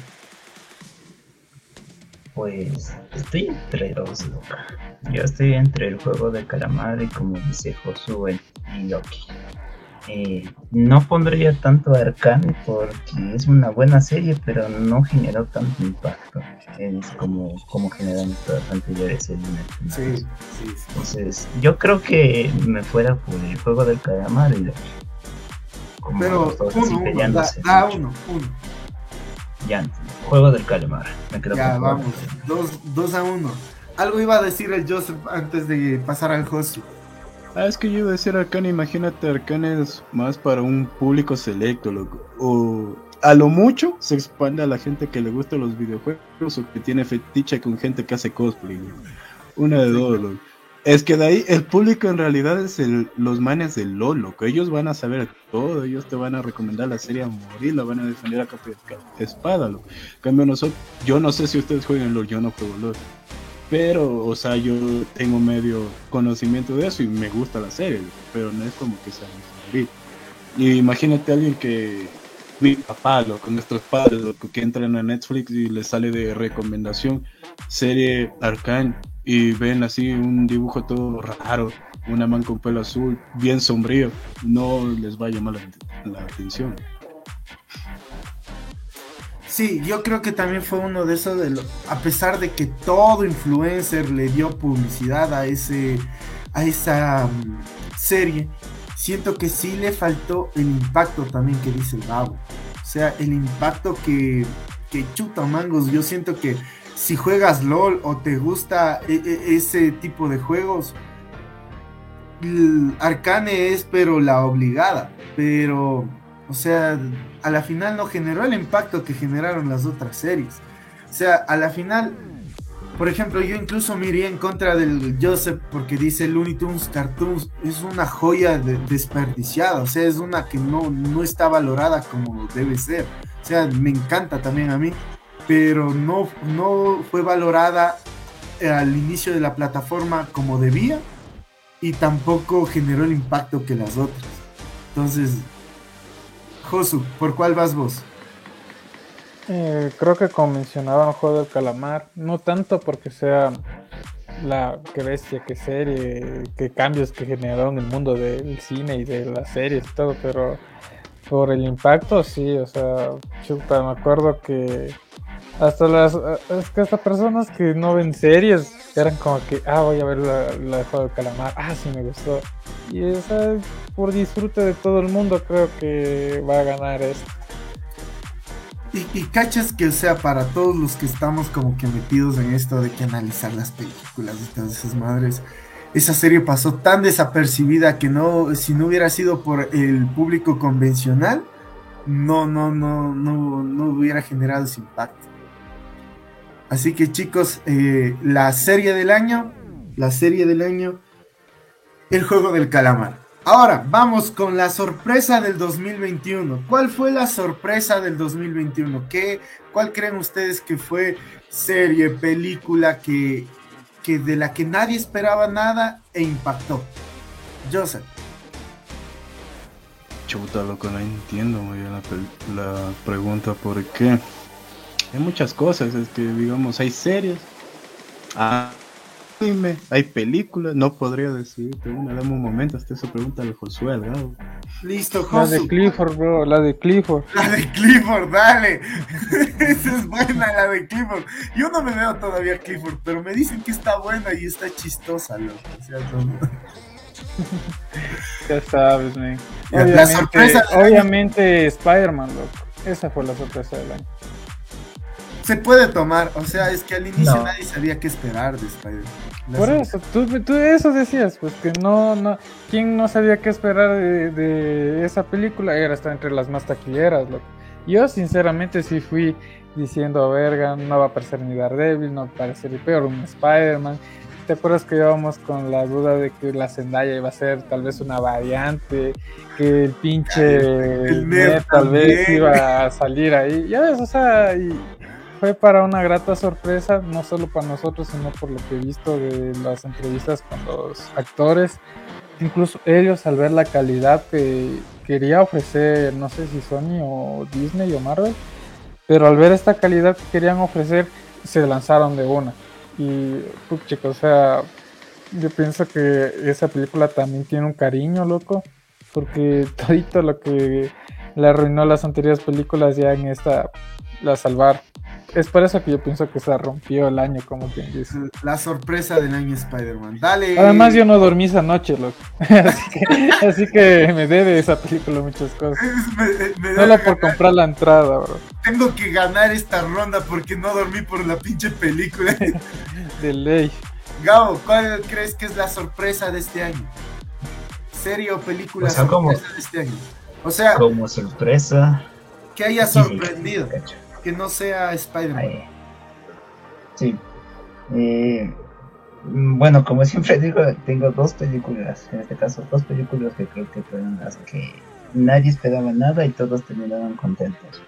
Pues estoy entre dos. Yo estoy entre el juego del calamar y como dice Josué y Loki. Eh, no pondría tanto a Arcane porque es una buena serie, pero no generó tanto impacto es como, como generan todas las anteriores series. Sí, sí, sí. Entonces, yo creo que me fuera por el juego del calamar y como pero uno, uno, da, da uno, uno. Ya, juego del calamar. Me quedo ya, vamos, dos, dos a uno. Algo iba a decir el Joseph antes de pasar al Josu. Ah, es que yo iba a decir Arcane, imagínate, Arcane es más para un público selecto, loco. O a lo mucho se expande a la gente que le gusta los videojuegos o que tiene fetiche con gente que hace cosplay. Una de dos, loco. Es que de ahí el público en realidad es el, los manes del LOL, loco. Ellos van a saber todo, ellos te van a recomendar la serie a morir, la van a defender a capa espada, loco. cambio, nosotros, yo no sé si ustedes juegan LOL, yo no juego LOL. Pero, o sea, yo tengo medio conocimiento de eso y me gusta la serie, pero no es como que sea mi Y imagínate a alguien que, mi papá, lo, con nuestros padres, que entran a Netflix y les sale de recomendación serie Arcane y ven así un dibujo todo raro, una man con pelo azul, bien sombrío, no les va a llamar la atención. Sí, yo creo que también fue uno de esos, de a pesar de que todo influencer le dio publicidad a, ese, a esa mm, serie, siento que sí le faltó el impacto también que dice el Gabo. O sea, el impacto que, que chuta mangos. Yo siento que si juegas LOL o te gusta e, e, ese tipo de juegos, Arcane es pero la obligada. Pero o sea, a la final no generó el impacto que generaron las otras series. O sea, a la final, por ejemplo, yo incluso miré en contra del Joseph porque dice Looney Tunes Cartoons es una joya desperdiciada, o sea, es una que no, no está valorada como debe ser. O sea, me encanta también a mí, pero no, no fue valorada al inicio de la plataforma como debía y tampoco generó el impacto que las otras. Entonces, Josu, ¿por cuál vas vos? Eh, creo que como mencionaban Juego del Calamar, no tanto porque sea la que bestia, que serie, que cambios que generó en el mundo del cine y de las series y todo, pero por el impacto sí, o sea, chuta, me acuerdo que hasta las es que hasta personas que no ven series eran como que ah voy a ver la, la juego del calamar ah sí me gustó y esa por disfrute de todo el mundo creo que va a ganar esto. Y, y, cachas que, sea, para todos los que estamos como que metidos en esto de que analizar las películas y todas esas madres, esa serie pasó tan desapercibida que no, si no hubiera sido por el público convencional, no, no, no, no, no hubiera generado ese impacto. Así que chicos, eh, la serie del año, la serie del año, el juego del calamar. Ahora, vamos con la sorpresa del 2021. ¿Cuál fue la sorpresa del 2021? ¿Qué, ¿Cuál creen ustedes que fue serie, película que, que de la que nadie esperaba nada e impactó? Joseph. Chuta, loco, no entiendo muy bien la, la pregunta. ¿Por qué? Hay muchas cosas, es que digamos, hay series. Ah hay películas, no podría decir, pero dame un momento, hasta eso pregunta de Josué Algado. Listo, Josué. La de Clifford, bro, la de Clifford. La de Clifford, dale. (laughs) Esa es buena, la de Clifford. Yo no me veo todavía Clifford, pero me dicen que está buena y está chistosa, loco. (laughs) Ya sabes, man. Obviamente, la sorpresa. Obviamente, Spider-Man, loco. Esa fue la sorpresa del año se puede tomar. O sea, es que al inicio nadie sabía qué esperar de Spider-Man. Por eso, tú, tú, eso decías, pues que no, no, ¿quién no sabía qué esperar de, esa película? Era hasta entre las más taquilleras, Yo sinceramente sí fui diciendo, verga, no va a aparecer ni Daredevil, no va a aparecer el peor un Spider-Man. ¿te acuerdas que íbamos con la duda de que la Zendaya iba a ser tal vez una variante? Que el pinche El Ned tal vez iba a salir ahí. Ya ves, o sea, y fue para una grata sorpresa, no solo para nosotros, sino por lo que he visto de las entrevistas con los actores. Incluso ellos al ver la calidad que quería ofrecer, no sé si Sony o Disney o Marvel, pero al ver esta calidad que querían ofrecer, se lanzaron de una. Y, pues, chicos, o sea, yo pienso que esa película también tiene un cariño, loco, porque (laughs) todito lo que le arruinó las anteriores películas ya en esta la salvar. Es por eso que yo pienso que se rompió el año, como quien dice. La sorpresa del año Spider-Man. Dale. Además, yo no dormí esa noche, loco. (laughs) así, que, así que me debe esa película muchas cosas. Me- me Solo por comprar la entrada, bro. Tengo que ganar esta ronda porque no dormí por la pinche película. (laughs) De ley. Gabo, ¿cuál crees que es la sorpresa de este año? ¿Serie o película O sea, sorpresa de este año? O sea, Como sorpresa. que haya sorprendido. Que no sea Spider-Man. Sí. Eh, bueno, como (laughs) siempre digo, tengo dos películas, en este caso dos películas que creo que fueron las que nadie esperaba nada y todos terminaron contentos.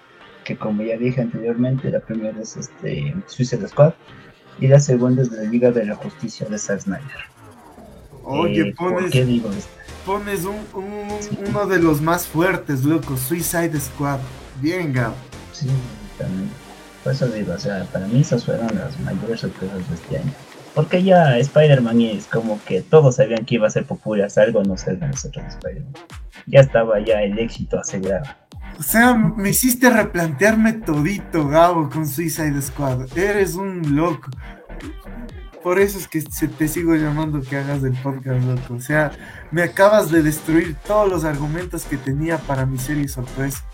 Que como ya dije anteriormente, la primera es este Suicide Squad y la segunda es la Liga de la Justicia de Zack Snyder. Oye, Eh, ¿Por pones, qué digo esto? pones un, un- uno de los más fuertes, loco, Suicide Squad. Bien, Gabo. Sí, también. Por eso digo, o sea, para mí esas fueron las mayores sorpresas de este año. Porque ya Spider-Man es como que todos sabían que iba a ser popular, salga o no salga nosotros Spider-Man. Ya estaba ya el éxito asegurado. O sea, me hiciste replantearme todito, Gabo, con Suicide Squad. Eres un loco. Por eso es que se te sigo llamando que hagas el podcast, loco. O sea, me acabas de destruir todos los argumentos que tenía para mi serie sorpresa.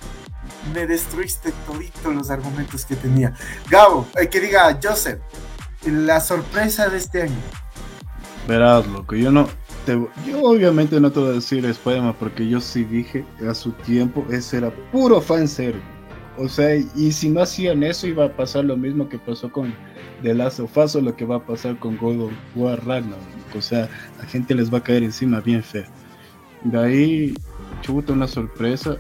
Me destruiste todito los argumentos que tenía. Gabo, hay que diga Joseph, la sorpresa de este año. Verás, loco, yo no. Yo obviamente no te voy a decir Spider-Man porque yo sí dije a su tiempo, ese era puro fanservice. O sea, y si no hacían eso, iba a pasar lo mismo que pasó con The Last of lo que va a pasar con God of War Ragnarok. O sea, a gente les va a caer encima bien feo. De ahí, chuta, una sorpresa.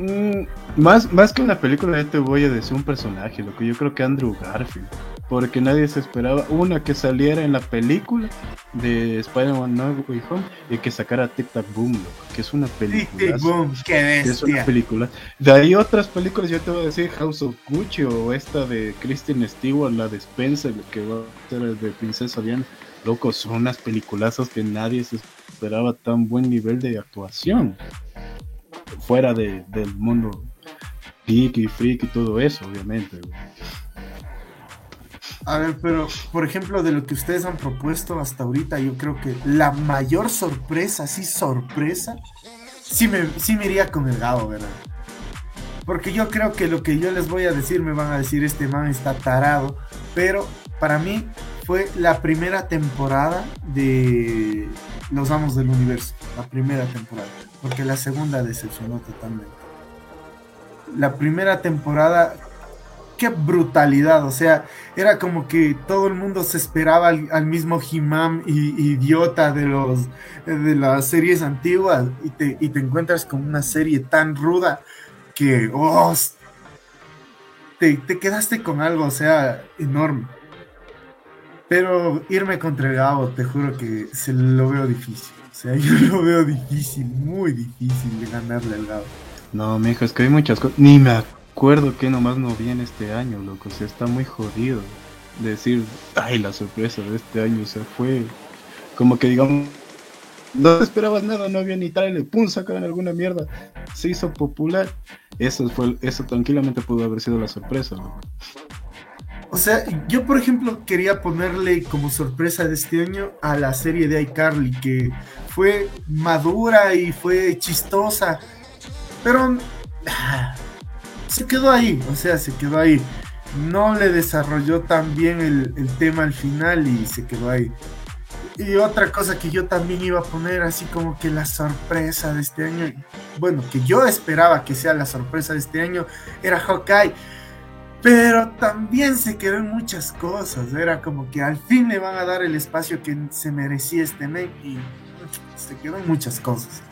Mm, más, más que una película, yo te voy a decir un personaje, lo que yo creo que Andrew Garfield. Porque nadie se esperaba, una, que saliera en la película de Spider-Man No Way Home y que sacara Tic Tac Boom, loco, que es una película. tic, boom, qué Es una bestia. película. De ahí otras películas, yo te voy a decir House of Gucci o esta de Kristen Stewart, la de Spencer, que va a ser de Princesa Diana. Loco, son unas peliculazas que nadie se esperaba tan buen nivel de actuación. Fuera de, del mundo geek y freak y todo eso, obviamente. A ver, pero por ejemplo, de lo que ustedes han propuesto hasta ahorita, yo creo que la mayor sorpresa, sí, sorpresa, sí me, sí me iría con el Gabo, ¿verdad? Porque yo creo que lo que yo les voy a decir, me van a decir, este man está tarado, pero para mí fue la primera temporada de Los Amos del Universo, la primera temporada, porque la segunda decepcionó totalmente. La primera temporada qué brutalidad, o sea, era como que todo el mundo se esperaba al, al mismo He-Man i- idiota de los de las series antiguas y te, y te encuentras con una serie tan ruda que oh, te, te quedaste con algo, o sea, enorme. Pero irme contra el Gabo, te juro que se lo veo difícil. O sea, (laughs) yo lo veo difícil, muy difícil de ganarle al Gabo. No, mijo, es que hay muchas cosas. Ni me acuerdo que nomás no vi en este año, loco. O sea, está muy jodido. Decir, ay, la sorpresa de este año, o sea, fue como que digamos, no esperabas nada, no había ni trailer, pum, sacaron alguna mierda, se hizo popular. Eso fue, eso tranquilamente pudo haber sido la sorpresa, loco. O sea, yo por ejemplo quería ponerle como sorpresa de este año a la serie de iCarly, que fue madura y fue chistosa, pero ah, se quedó ahí, o sea, se quedó ahí. No le desarrolló tan bien el, el tema al final y se quedó ahí. Y otra cosa que yo también iba a poner así como que la sorpresa de este año, bueno, que yo esperaba que sea la sorpresa de este año, era Hawkeye. Pero también se quedó en muchas cosas. Era como que al fin le van a dar el espacio que se merecía este men y se quedó en muchas cosas.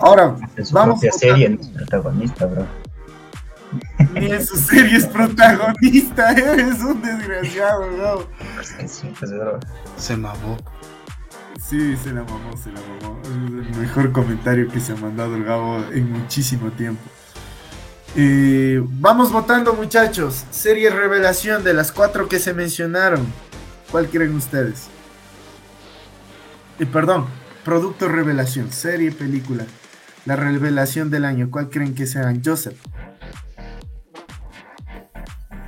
Ahora, En su vamos propia con- serie no es protagonista, bro. Ni en su serie es protagonista, (laughs) eres un desgraciado, ¿no? Es que sí, pues, bro. Se mamó. Sí, se la mamó, se la mamó. Es el mejor comentario que se ha mandado el Gabo en muchísimo tiempo. Eh, vamos votando, muchachos. Serie revelación de las cuatro que se mencionaron. ¿Cuál creen ustedes? Y perdón, producto revelación, serie, película. La revelación del año. ¿Cuál creen que sean? Joseph.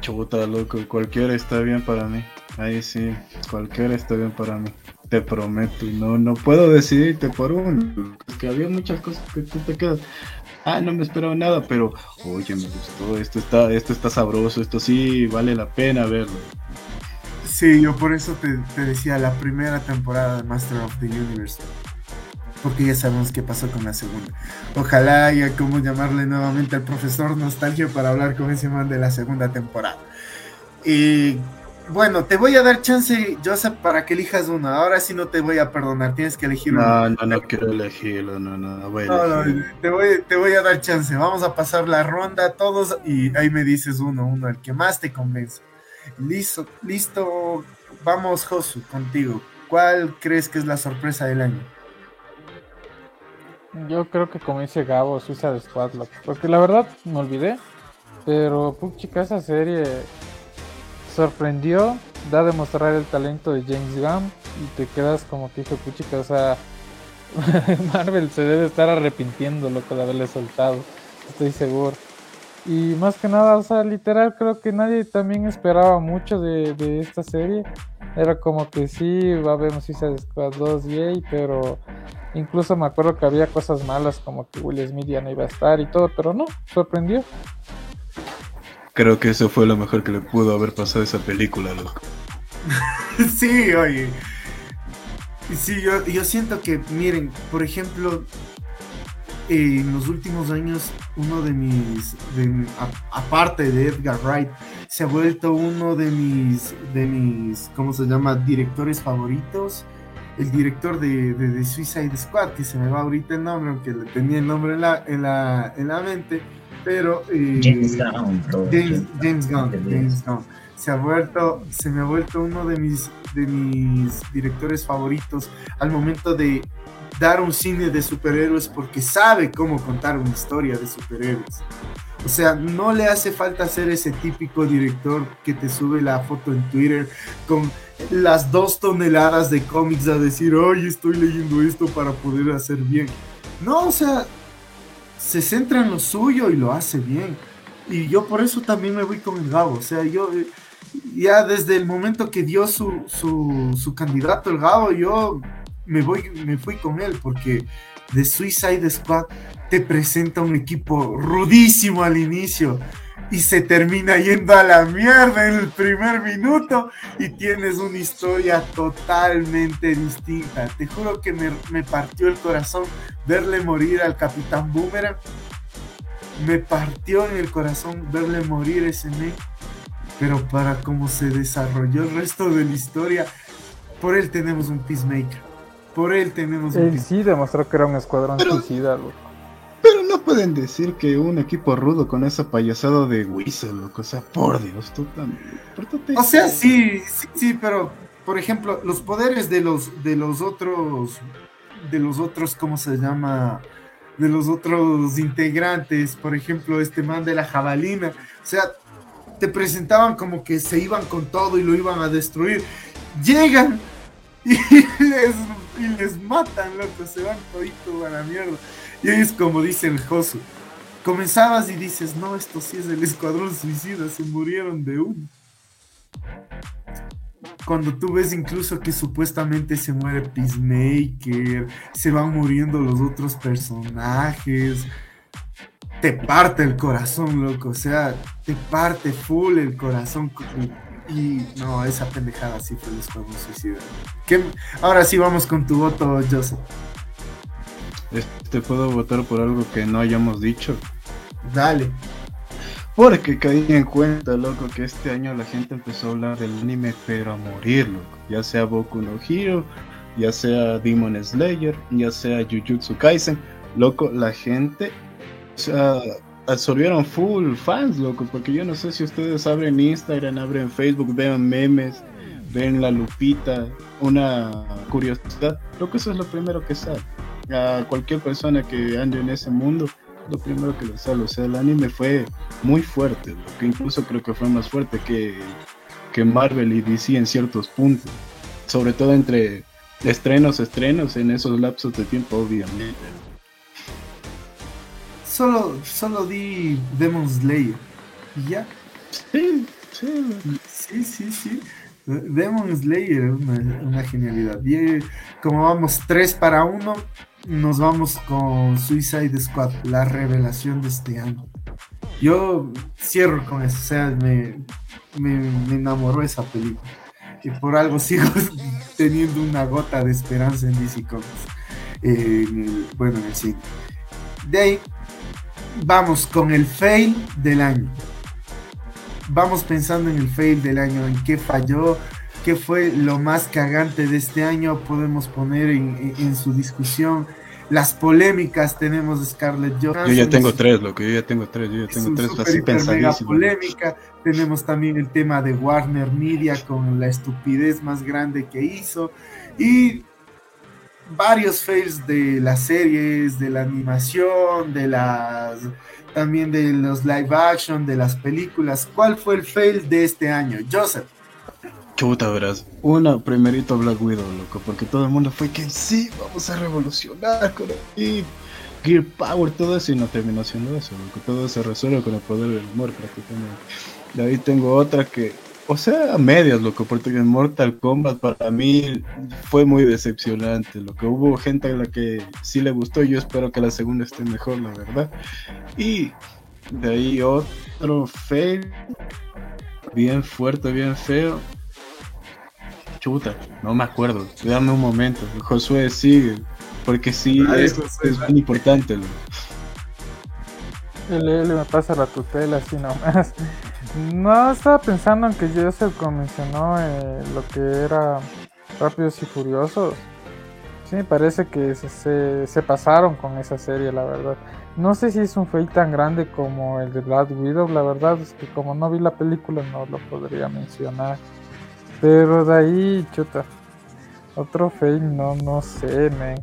Chuta, loco, cualquiera está bien para mí. Ahí sí, cualquiera está bien para mí. Te prometo, no, no puedo decidirte por uno. Es que había muchas cosas que tú te quedas. Ah, no me esperaba nada, pero oye, me gustó, esto está, esto está sabroso, esto sí vale la pena verlo. Sí, yo por eso te, te decía la primera temporada de Master of the Universe. Porque ya sabemos qué pasó con la segunda. Ojalá haya como llamarle nuevamente al profesor Nostalgia para hablar con ese man de la segunda temporada. Y bueno, te voy a dar chance, Joseph, para que elijas uno. Ahora sí no te voy a perdonar, tienes que elegir uno. No, no, no quiero elegirlo, no, no, no voy a No, te, voy, te voy a dar chance. Vamos a pasar la ronda todos y ahí me dices uno, uno, el que más te convence. Listo, listo. Vamos, Josu, contigo. ¿Cuál crees que es la sorpresa del año? Yo creo que como dice Gabo, Suiza Squad, loco. Porque la verdad me olvidé. Pero puchica, esa serie sorprendió, da a demostrar el talento de James Gunn y te quedas como que hijo puchica, o sea, (laughs) Marvel se debe estar arrepintiendo loco de haberle soltado, estoy seguro. Y más que nada, o sea, literal creo que nadie también esperaba mucho de, esta serie. Era como que sí, va a un Suicide Squad 2 yay, pero incluso me acuerdo que había cosas malas como que Will Smith ya no iba a estar y todo, pero no, sorprendió. Creo que eso fue lo mejor que le pudo haber pasado esa película, loco. (laughs) sí, oye. Sí, yo, yo siento que, miren, por ejemplo, eh, en los últimos años, uno de mis, de- aparte de Edgar Wright, se ha vuelto uno de mis, de mis, ¿cómo se llama? Directores favoritos. El director de, de, de Suicide Squad, que se me va ahorita el nombre, aunque le tenía el nombre en la, en la, en la mente, pero... eh, James Gunn. James, James Gunn, James Gunn. Se ha vuelto, se me ha vuelto uno de mis, de mis directores favoritos al momento de dar un cine de superhéroes porque sabe cómo contar una historia de superhéroes. O sea, no le hace falta ser ese típico director que te sube la foto en Twitter con las dos toneladas de cómics a decir, oye, estoy leyendo esto para poder hacer bien. No, o sea, se centra en lo suyo y lo hace bien. Y yo por eso también me voy con el Gabo. O sea, yo eh, ya desde el momento que dio su, su, su candidato el Gabo, yo me voy, me fui con él porque de Suicide Squad te presenta un equipo rudísimo al inicio y se termina yendo a la mierda en el primer minuto y tienes una historia totalmente distinta. Te juro que me, me partió el corazón verle morir al Capitán Boomerang. Me partió en el corazón verle morir ese men. Pero para cómo se desarrolló el resto de la historia, por él tenemos un Peacemaker. Por él tenemos un Él Peacemaker. sí demostró que era un escuadrón Pero- suicida, loco. No pueden decir que un equipo rudo con esa payasada de Whistle, loco. O sea, por Dios, tú también. pórtate. O sea, sí, sí, sí, pero por ejemplo, los poderes de los de los otros de los otros, ¿cómo se llama? De los otros integrantes, por ejemplo, este man de la jabalina, o sea, te presentaban como que se iban con todo y lo iban a destruir. Llegan y (laughs) les, y les matan, loco, se van todito a la mierda. Y es como dice el Josu. Comenzabas y dices, no, esto sí es el escuadrón suicida, se murieron de uno cuando tú ves incluso que supuestamente se muere Peacemaker, se van muriendo los otros personajes, te parte el corazón, loco, o sea, te parte full el corazón. Y no, esa pendejada sí fue el escuadrón suicida. Ahora sí vamos con tu voto, Joseph. Este puedo votar por algo que no hayamos dicho. Dale. Porque caí en cuenta, loco, que este año la gente empezó a hablar del anime, pero a morir, loco. Ya sea Boku no Hero, ya sea Demon Slayer, ya sea Jujutsu Kaisen. Loco, la gente, o sea, absorbieron full fans, loco, porque yo no sé si ustedes abren Instagram, abren Facebook, vean memes, ven la lupita, una curiosidad. Loco, eso es lo primero que sale. A cualquier persona que ande en ese mundo, lo primero que le sale. O sea, el anime fue muy fuerte, lo que incluso creo que fue más fuerte que, que Marvel y DC en ciertos puntos. Sobre todo entre estrenos, estrenos, en esos lapsos de tiempo, obviamente. Solo, solo di Demon Slayer. Y ya. Sí, sí. Sí, sí, sí. Demon Slayer una, una, genialidad. Y como vamos 3 para 1, nos vamos con Suicide Squad, la revelación de este año. Yo cierro con eso, o sea, me, me, me enamoró esa película. Y por algo sigo (laughs) teniendo una gota de esperanza en DC Comics. Bueno, en el cine. De ahí, vamos con el fail del año. Vamos pensando en el fail del año, en qué falló, qué fue lo más cagante de este año. Podemos poner en, en, en su discusión las polémicas. Tenemos Scarlett Johansson. Yo ya tengo tres, lo que yo ya tengo tres, yo ya tengo tres así pensadísimos. polémica. Tenemos también el tema de Warner Media con la estupidez más grande que hizo. Y varios fails de las series, de la animación, de las también de los live action, de las películas. ¿Cuál fue el fail de este año? Joseph. Chuta, verás. Una, primerito Black Widow, loco, porque todo el mundo fue que sí, vamos a revolucionar con el Gear Power, todo eso, y no terminó siendo eso, loco. Todo se resuelve con el poder del humor, prácticamente. De ahí tengo otra que, o sea, a medias, loco, porque en Mortal Kombat para mí fue muy decepcionante, lo que hubo gente a la que sí le gustó, yo espero que la segunda esté mejor, la verdad. Y de ahí otro fail, bien fuerte, bien feo. Chuta, no me acuerdo, dame un momento, Josué sigue, porque sí, Ay, es, Josué, es muy importante. loco. El L me pasa la tutela así nomás. No estaba pensando en que Joseph mencionó eh, lo que era Rápidos y Furiosos. Sí, me parece que se, se, se pasaron con esa serie, la verdad. No sé si es un fail tan grande como el de Black Widow, la verdad es que como no vi la película no lo podría mencionar. Pero de ahí, chuta. Otro fail, no, no sé, men.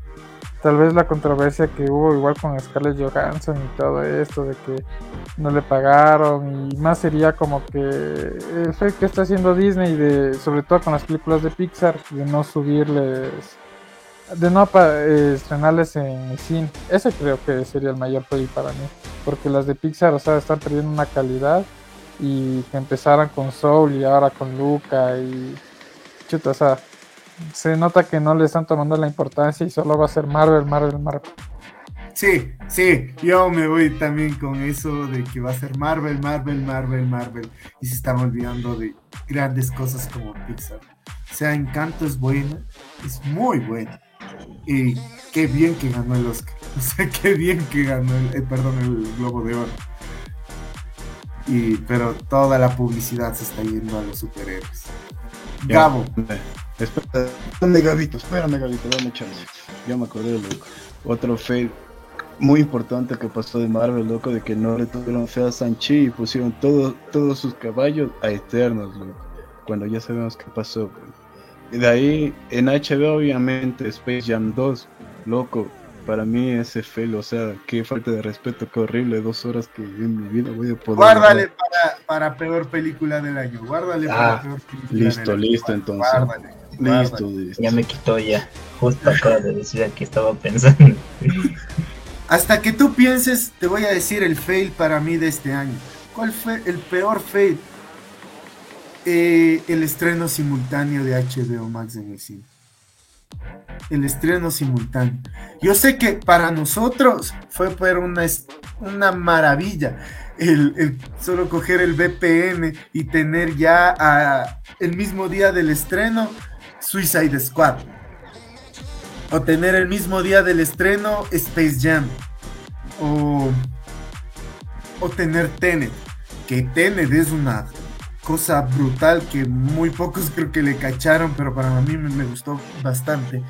Tal vez la controversia que hubo igual con Scarlett Johansson y todo esto de que no le pagaron y más sería como que el fail que está haciendo Disney de sobre todo con las películas de Pixar de no subirles de no eh, estrenarles en cine. Ese creo que sería el mayor fail para mí, porque las de Pixar, o sea, están perdiendo una calidad y que empezaran con Soul y ahora con Luca y chuta, o sea, se nota que no le están tomando la importancia y solo va a ser Marvel, Marvel, Marvel. Sí, sí, yo me voy también con eso de que va a ser Marvel, Marvel, Marvel, Marvel. Y se están olvidando de grandes cosas como Pixar. O sea, Encanto es buena, es muy buena. Y qué bien que ganó el Oscar. (laughs) O sea, qué bien que ganó el, eh, perdón, el Globo de Oro. Y, pero toda la publicidad se está yendo a los superhéroes. Gabo, eh, Espera, espérame, Gabito, espérame, Gabito, dame chance. Ya me acordé, loco. Otro fail muy importante que pasó de Marvel, loco, de que no le tuvieron fe a Sanchi y pusieron todo, todos sus caballos a Eternos, loco. Cuando ya sabemos qué pasó. Y de ahí, en HBO, obviamente, Space Jam 2, loco. Para mí ese fail, o sea, qué falta de respeto, qué horrible, dos horas que en mi vida voy a poder... guárdale para, para peor película del año. Guárdale para Ah, peor película listo, del año. listo, entonces. Guárdale, Listo, guárdale. listo. Ya me quitó ya. Justo acabo de decir que estaba pensando. (laughs) Hasta que tú pienses, te voy a decir el fail para mí de este año. ¿Cuál fue el peor fail? Eh, el estreno simultáneo de HBO Max en el cine. El estreno simultáneo. Yo sé que para nosotros fue pero una, una maravilla el, solo coger el VPN y tener ya el mismo día del estreno Suicide Squad. O tener el mismo día del estreno Space Jam. O, o tener Tenet. que Tenet es una cosa brutal que muy pocos creo que le cacharon, pero para mí me, me gustó bastante.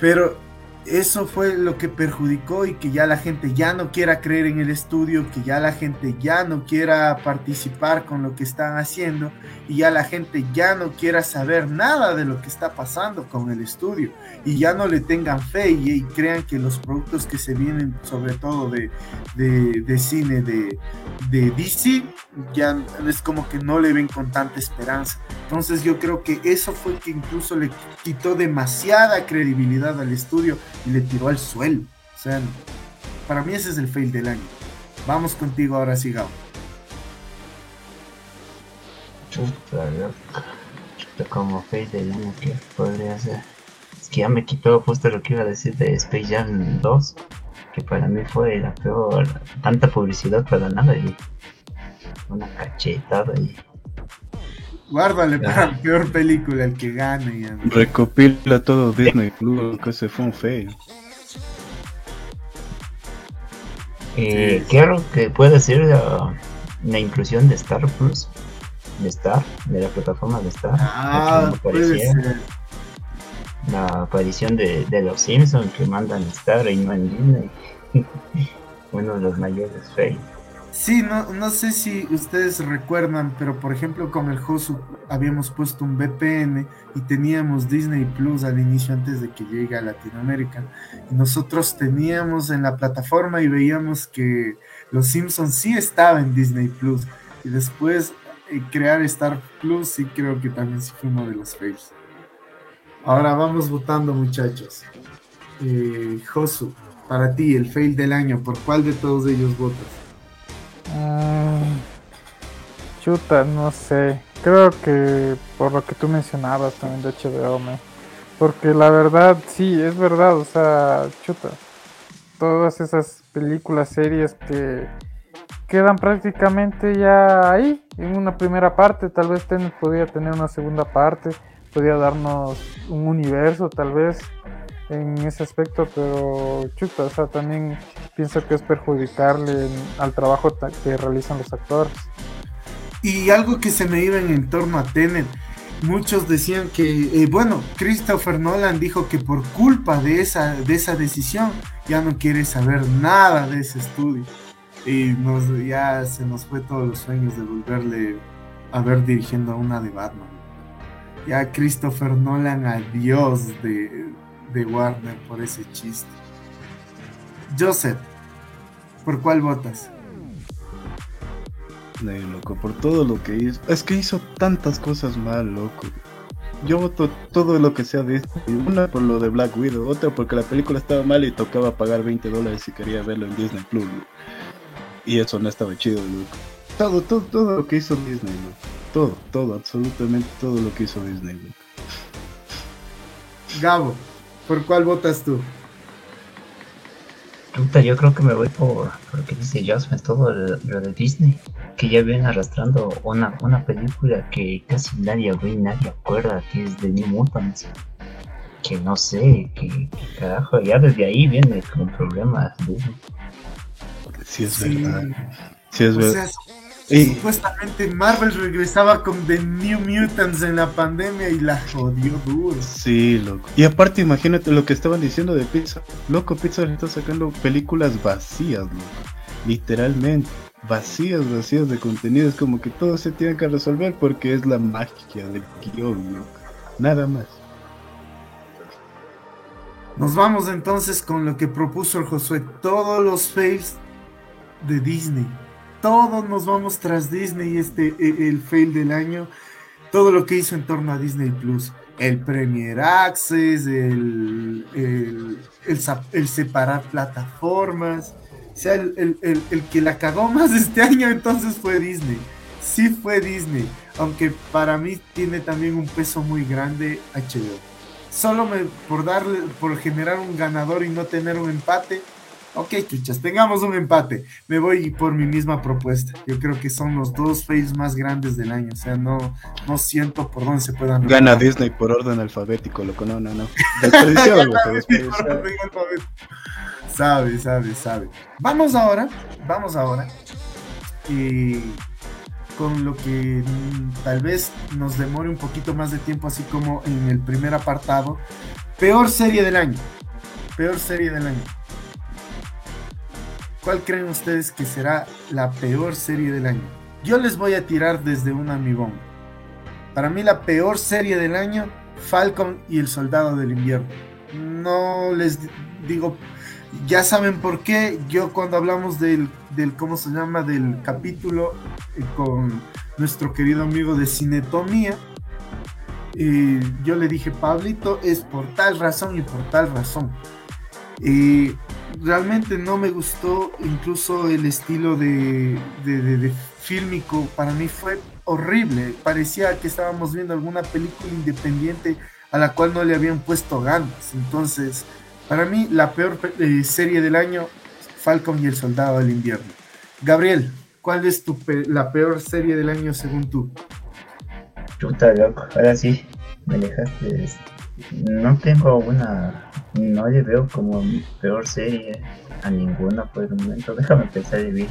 Pero eso fue lo que perjudicó y que ya la gente ya no quiera creer en el estudio, que ya la gente ya no quiera participar con lo que están haciendo y ya la gente ya no quiera saber nada de lo que está pasando con el estudio y ya no le tengan fe y, crean que los productos que se vienen sobre todo de, de, cine de, de DC ya es como que no le ven con tanta esperanza. Entonces yo creo que eso fue que incluso le quitó demasiada credibilidad al estudio y le tiró al suelo. O sea, para mí ese es el fail del año. Vamos contigo ahora, sí, Gabo. como fail del año, ¿qué podría ser? Es que ya me quitó justo lo que iba a decir de Space Jam 2, que para mí fue la peor, tanta publicidad para nada y una cachetada y Guárdale para la peor película, el que gane. Recopila todo Disney Plus, que se fue un fail. Eh, Quiero que puede ser la, la, inclusión de Star Plus, de Star, de la plataforma de Star. Ah. La aparición de, de los Simpsons que mandan Star y no en Disney. Uno de los mayores fails. Sí, no, no sé si ustedes recuerdan, pero por ejemplo con el Josu habíamos puesto un VPN y teníamos Disney Plus al inicio antes de que llegue a Latinoamérica. Y nosotros teníamos en la plataforma y veíamos que Los Simpsons sí estaba en Disney Plus. Y después crear Star Plus sí creo que también sí fue uno de los fails. Ahora vamos votando muchachos. Eh, Josu, para ti el fail del año, ¿por cuál de todos ellos votas? Mm, chuta, no sé. Creo que por lo que tú mencionabas también de HBO, porque la verdad, sí, es verdad, o sea, chuta. Todas esas películas, series que quedan prácticamente ya ahí, en una primera parte. Tal vez ten, podría tener una segunda parte, podría darnos un universo, tal vez en ese aspecto, pero chuta, o sea, también pienso que es perjudicarle al trabajo que realizan los actores. Y algo que se me iba en torno a Tenet, muchos decían que, eh, bueno, Christopher Nolan dijo que por culpa de esa, de esa decisión ya no quiere saber nada de ese estudio. Y nos, ya se nos fue todos los sueños de volverle a ver dirigiendo una de Batman. Ya Christopher Nolan, adiós de, de Warner por ese chiste. Joseph, ¿por cuál votas? Loco, por todo lo que hizo. Es que hizo tantas cosas mal, loco. Yo voto todo lo que sea de esto. Una por lo de Black Widow, otra porque la película estaba mal y tocaba pagar 20 dólares si quería verlo en Disney Plus. Y eso no estaba chido, loco. Todo, todo, todo lo que hizo Disney, loco. Todo, todo, absolutamente todo lo que hizo Disney, loco. Gabo. ¿Por cuál votas tú? yo creo que me voy por, lo que dice Jasmine, todo lo, de Disney, que ya viene arrastrando una, una película que casi nadie ve, nadie acuerda, que es de New Mutants. Que no sé, que, carajo, ya desde ahí viene con problemas Disney. Sí, es verdad. Sí, es verdad. Supuestamente Marvel regresaba con The New Mutants en la pandemia y la jodió duro. Sí, loco. Y aparte, imagínate lo que estaban diciendo de Pixar. Loco, Pixar está sacando películas vacías, loco. Literalmente. Vacías, vacías de contenido. Es como que todo se tiene que resolver porque es la magia del guion, loco. Nada más. Nos vamos entonces con lo que propuso el Josué. Todos los fails de Disney. Todos nos vamos tras Disney, este, e, el fail del año, todo lo que hizo en torno a Disney Plus, el Premier Access, el, el, separar plataformas, o sea, el, que la cagó más este año entonces fue Disney, sí fue Disney, aunque para mí tiene también un peso muy grande HBO. Solo me, por darle, por generar un ganador y no tener un empate, Ok, chuchas, tengamos un empate. Me voy por mi misma propuesta. Yo creo que son los dos fails más grandes del año. O sea, no, no siento por dónde se puedan. Gana Disney por orden alfabético, loco. No, no, no. Sabe, sabe, sabe. Vamos ahora, vamos ahora eh, con lo que mm, tal vez nos demore un poquito más de tiempo, así como en el primer apartado. Peor serie del año. Peor serie del año. ¿Cuál creen ustedes que será la peor serie del año? Yo les voy a tirar desde un amigón. Para mí la peor serie del año, Falcon y el Soldado del Invierno. No les digo, ya saben por qué. Yo cuando hablamos del, del ¿cómo se llama? Del capítulo eh, con nuestro querido amigo de Cinetomía, eh, yo le dije, Pablito, es por tal razón y por tal razón. Eh, realmente no me gustó incluso el estilo de, de, de, fílmico, para mí fue horrible, parecía que estábamos viendo alguna película independiente a la cual no le habían puesto ganas, entonces para mí la peor eh, serie del año, Falcon y el Soldado del Invierno. Gabriel, ¿cuál es tu la peor serie del año según tú? Chuta, loco, ahora sí, me dejaste. No tengo una. No le veo como mi peor serie a ninguna por el momento. (laughs) Déjame pensar y bien.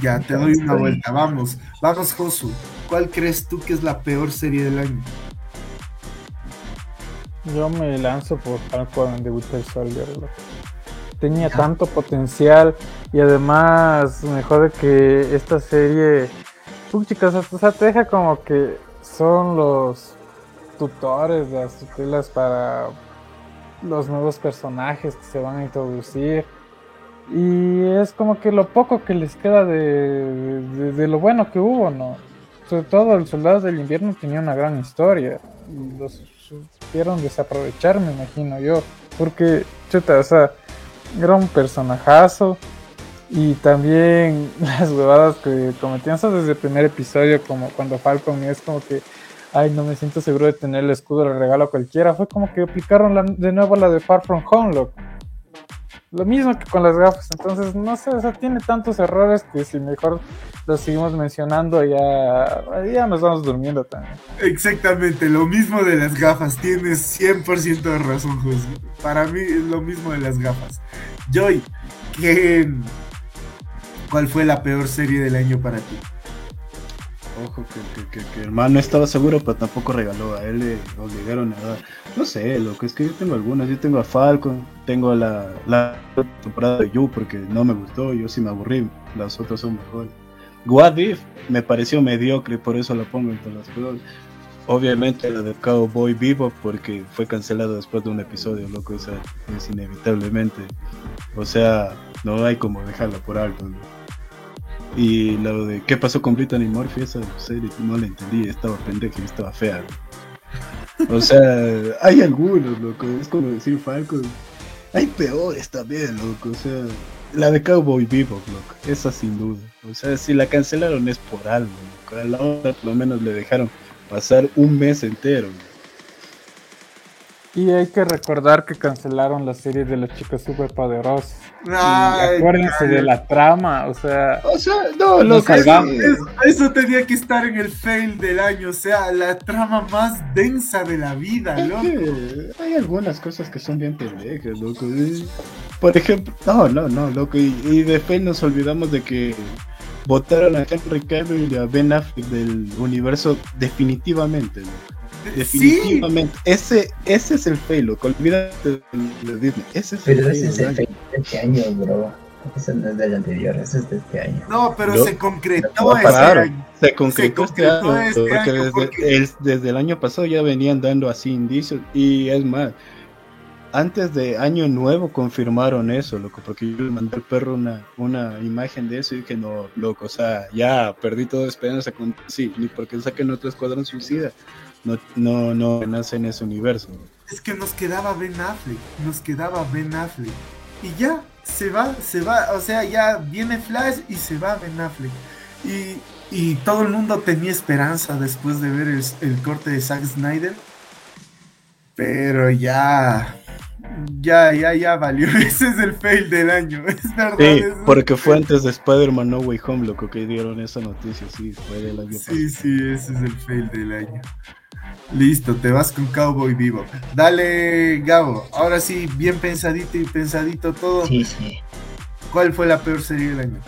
Ya, te doy una vuelta. Vamos, vamos, Josu. ¿Cuál crees tú que es la peor serie del año? Yo me lanzo por Falcon and the Winter Soldier. Tenía ya. tanto potencial y además me jode que esta serie. chicas, o sea, te deja como que son los tutores, las tutelas para los nuevos personajes que se van a introducir. Y es como que lo poco que les queda de, de, lo bueno que hubo, ¿no? Sobre todo el Soldado del Invierno tenía una gran historia. Los supieron desaprovechar, me imagino yo. Porque, chuta, o sea, era un personajazo. Y también (laughs) las huevadas que cometían eso desde el primer episodio, como cuando Falcon es como que, ay, no me siento seguro de tener el escudo, le regalo a cualquiera. Fue como que aplicaron de nuevo la de Far From Home, loco. Lo mismo que con las gafas, entonces no sé, o sea, tiene tantos errores que si mejor lo seguimos mencionando ya, nos vamos durmiendo también. Exactamente, lo mismo de las gafas, tienes 100% de razón, José. Para mí es lo mismo de las gafas. Joy, ¿qué, ¿cuál fue la peor serie del año para ti? Ojo, que, que, que, que, el estaba seguro, pero tampoco regaló. A él le obligaron a dar. No sé, lo que es que yo tengo algunas. Yo tengo a Falcon, tengo la, la temporada de You porque no me gustó. Yo sí me aburrí. Las otras son mejores. What If me pareció mediocre, por eso la pongo entre las peores. Obviamente la de Cowboy Vivo porque fue cancelado después de un episodio, loco. Esa es inevitablemente. O sea, no hay como dejarla por alto. Y lo de qué pasó con Brittany Murphy, esa serie no la entendí, estaba pendeja y estaba fea. O sea, (laughs) hay algunos, loco, es como decir Falcon. Hay peores también, loco, o sea, la de Cowboy Bebop, loco, esa sin duda. O sea, si la cancelaron es por algo, loco. A la otra por lo menos le dejaron pasar un mes entero. ¿no? Y hay que recordar que cancelaron la serie de las chicas superpoderosas. Ay, acuérdense ay. de la trama, o sea. O sea, no, lo que eso, eso, tenía que estar en el fail del año, o sea, la trama más densa de la vida, loco. Hay algunas cosas que son bien pendejas, loco. Por ejemplo, no, no, no, loco. Y, y después nos olvidamos de que votaron a Henry Cavill y a Ben Affleck del universo definitivamente, loco. Definitivamente. Sí. Ese, ese es el fail, loco. Olvídate de Disney. Ese es pero el ese es el fail de este año, bro. Ese no es del anterior, ese es de este año. No, pero se concretó ese año. Se concretó, se concretó este año. Este porque, año desde, porque... El, desde el año pasado ya venían dando así indicios. Y es más, antes de Año Nuevo confirmaron eso, loco, porque yo le mandé al perro una, una imagen de eso y dije, no, loco, o sea, ya perdí toda esperanza con sí, ni porque saquen otro escuadrón suicida no, no, no nace en ese universo. Es que nos quedaba Ben Affleck, nos quedaba Ben Affleck. Y ya, se va, se va, o sea, ya viene Flash y se va Ben Affleck. Y, y todo el mundo tenía esperanza después de ver el, el corte de Zack Snyder. Pero ya, ya, ya, ya valió. (laughs) Ese es el fail del año. (laughs) Es verdad. Sí, porque fue antes de Spider-Man No Way Home, loco, que dieron esa noticia. Sí, fue del año Sí, pasado. sí, ese es el fail del año. Listo, te vas con Cowboy Vivo. Dale, Gabo. Ahora sí, bien pensadito y pensadito todo. Sí, sí. ¿Cuál fue la peor serie del año?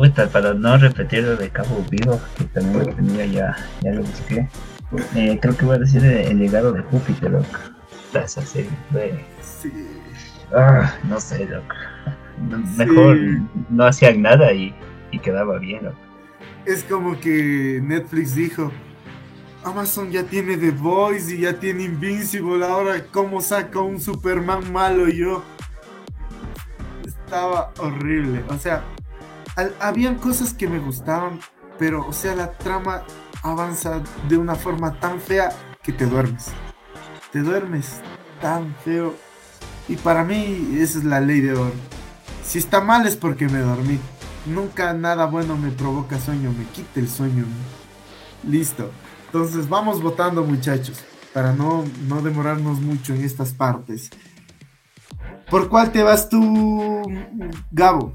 puta, para no repetir lo de Cabo Vivo, que también lo tenía ya, ya lo busqué. Eh, creo que voy a decir el, legado de Júpiter, loco. Esa serie fue. Sí. Ah, no sé, loco. Mejor no hacían nada y, y quedaba bien, loco. Es como que Netflix dijo, Amazon ya tiene The Voice y ya tiene Invincible, ahora cómo saca un Superman malo yo. Estaba horrible, o sea, habían cosas que me gustaban, pero o sea, la trama avanza de una forma tan fea que te duermes. Te duermes tan feo. Y para mí esa es la ley de oro. Si está mal es porque me dormí. Nunca nada bueno me provoca sueño, me quita el sueño. Listo. Entonces vamos votando muchachos, para no, no demorarnos mucho en estas partes. ¿Por cuál te vas tú, Gabo?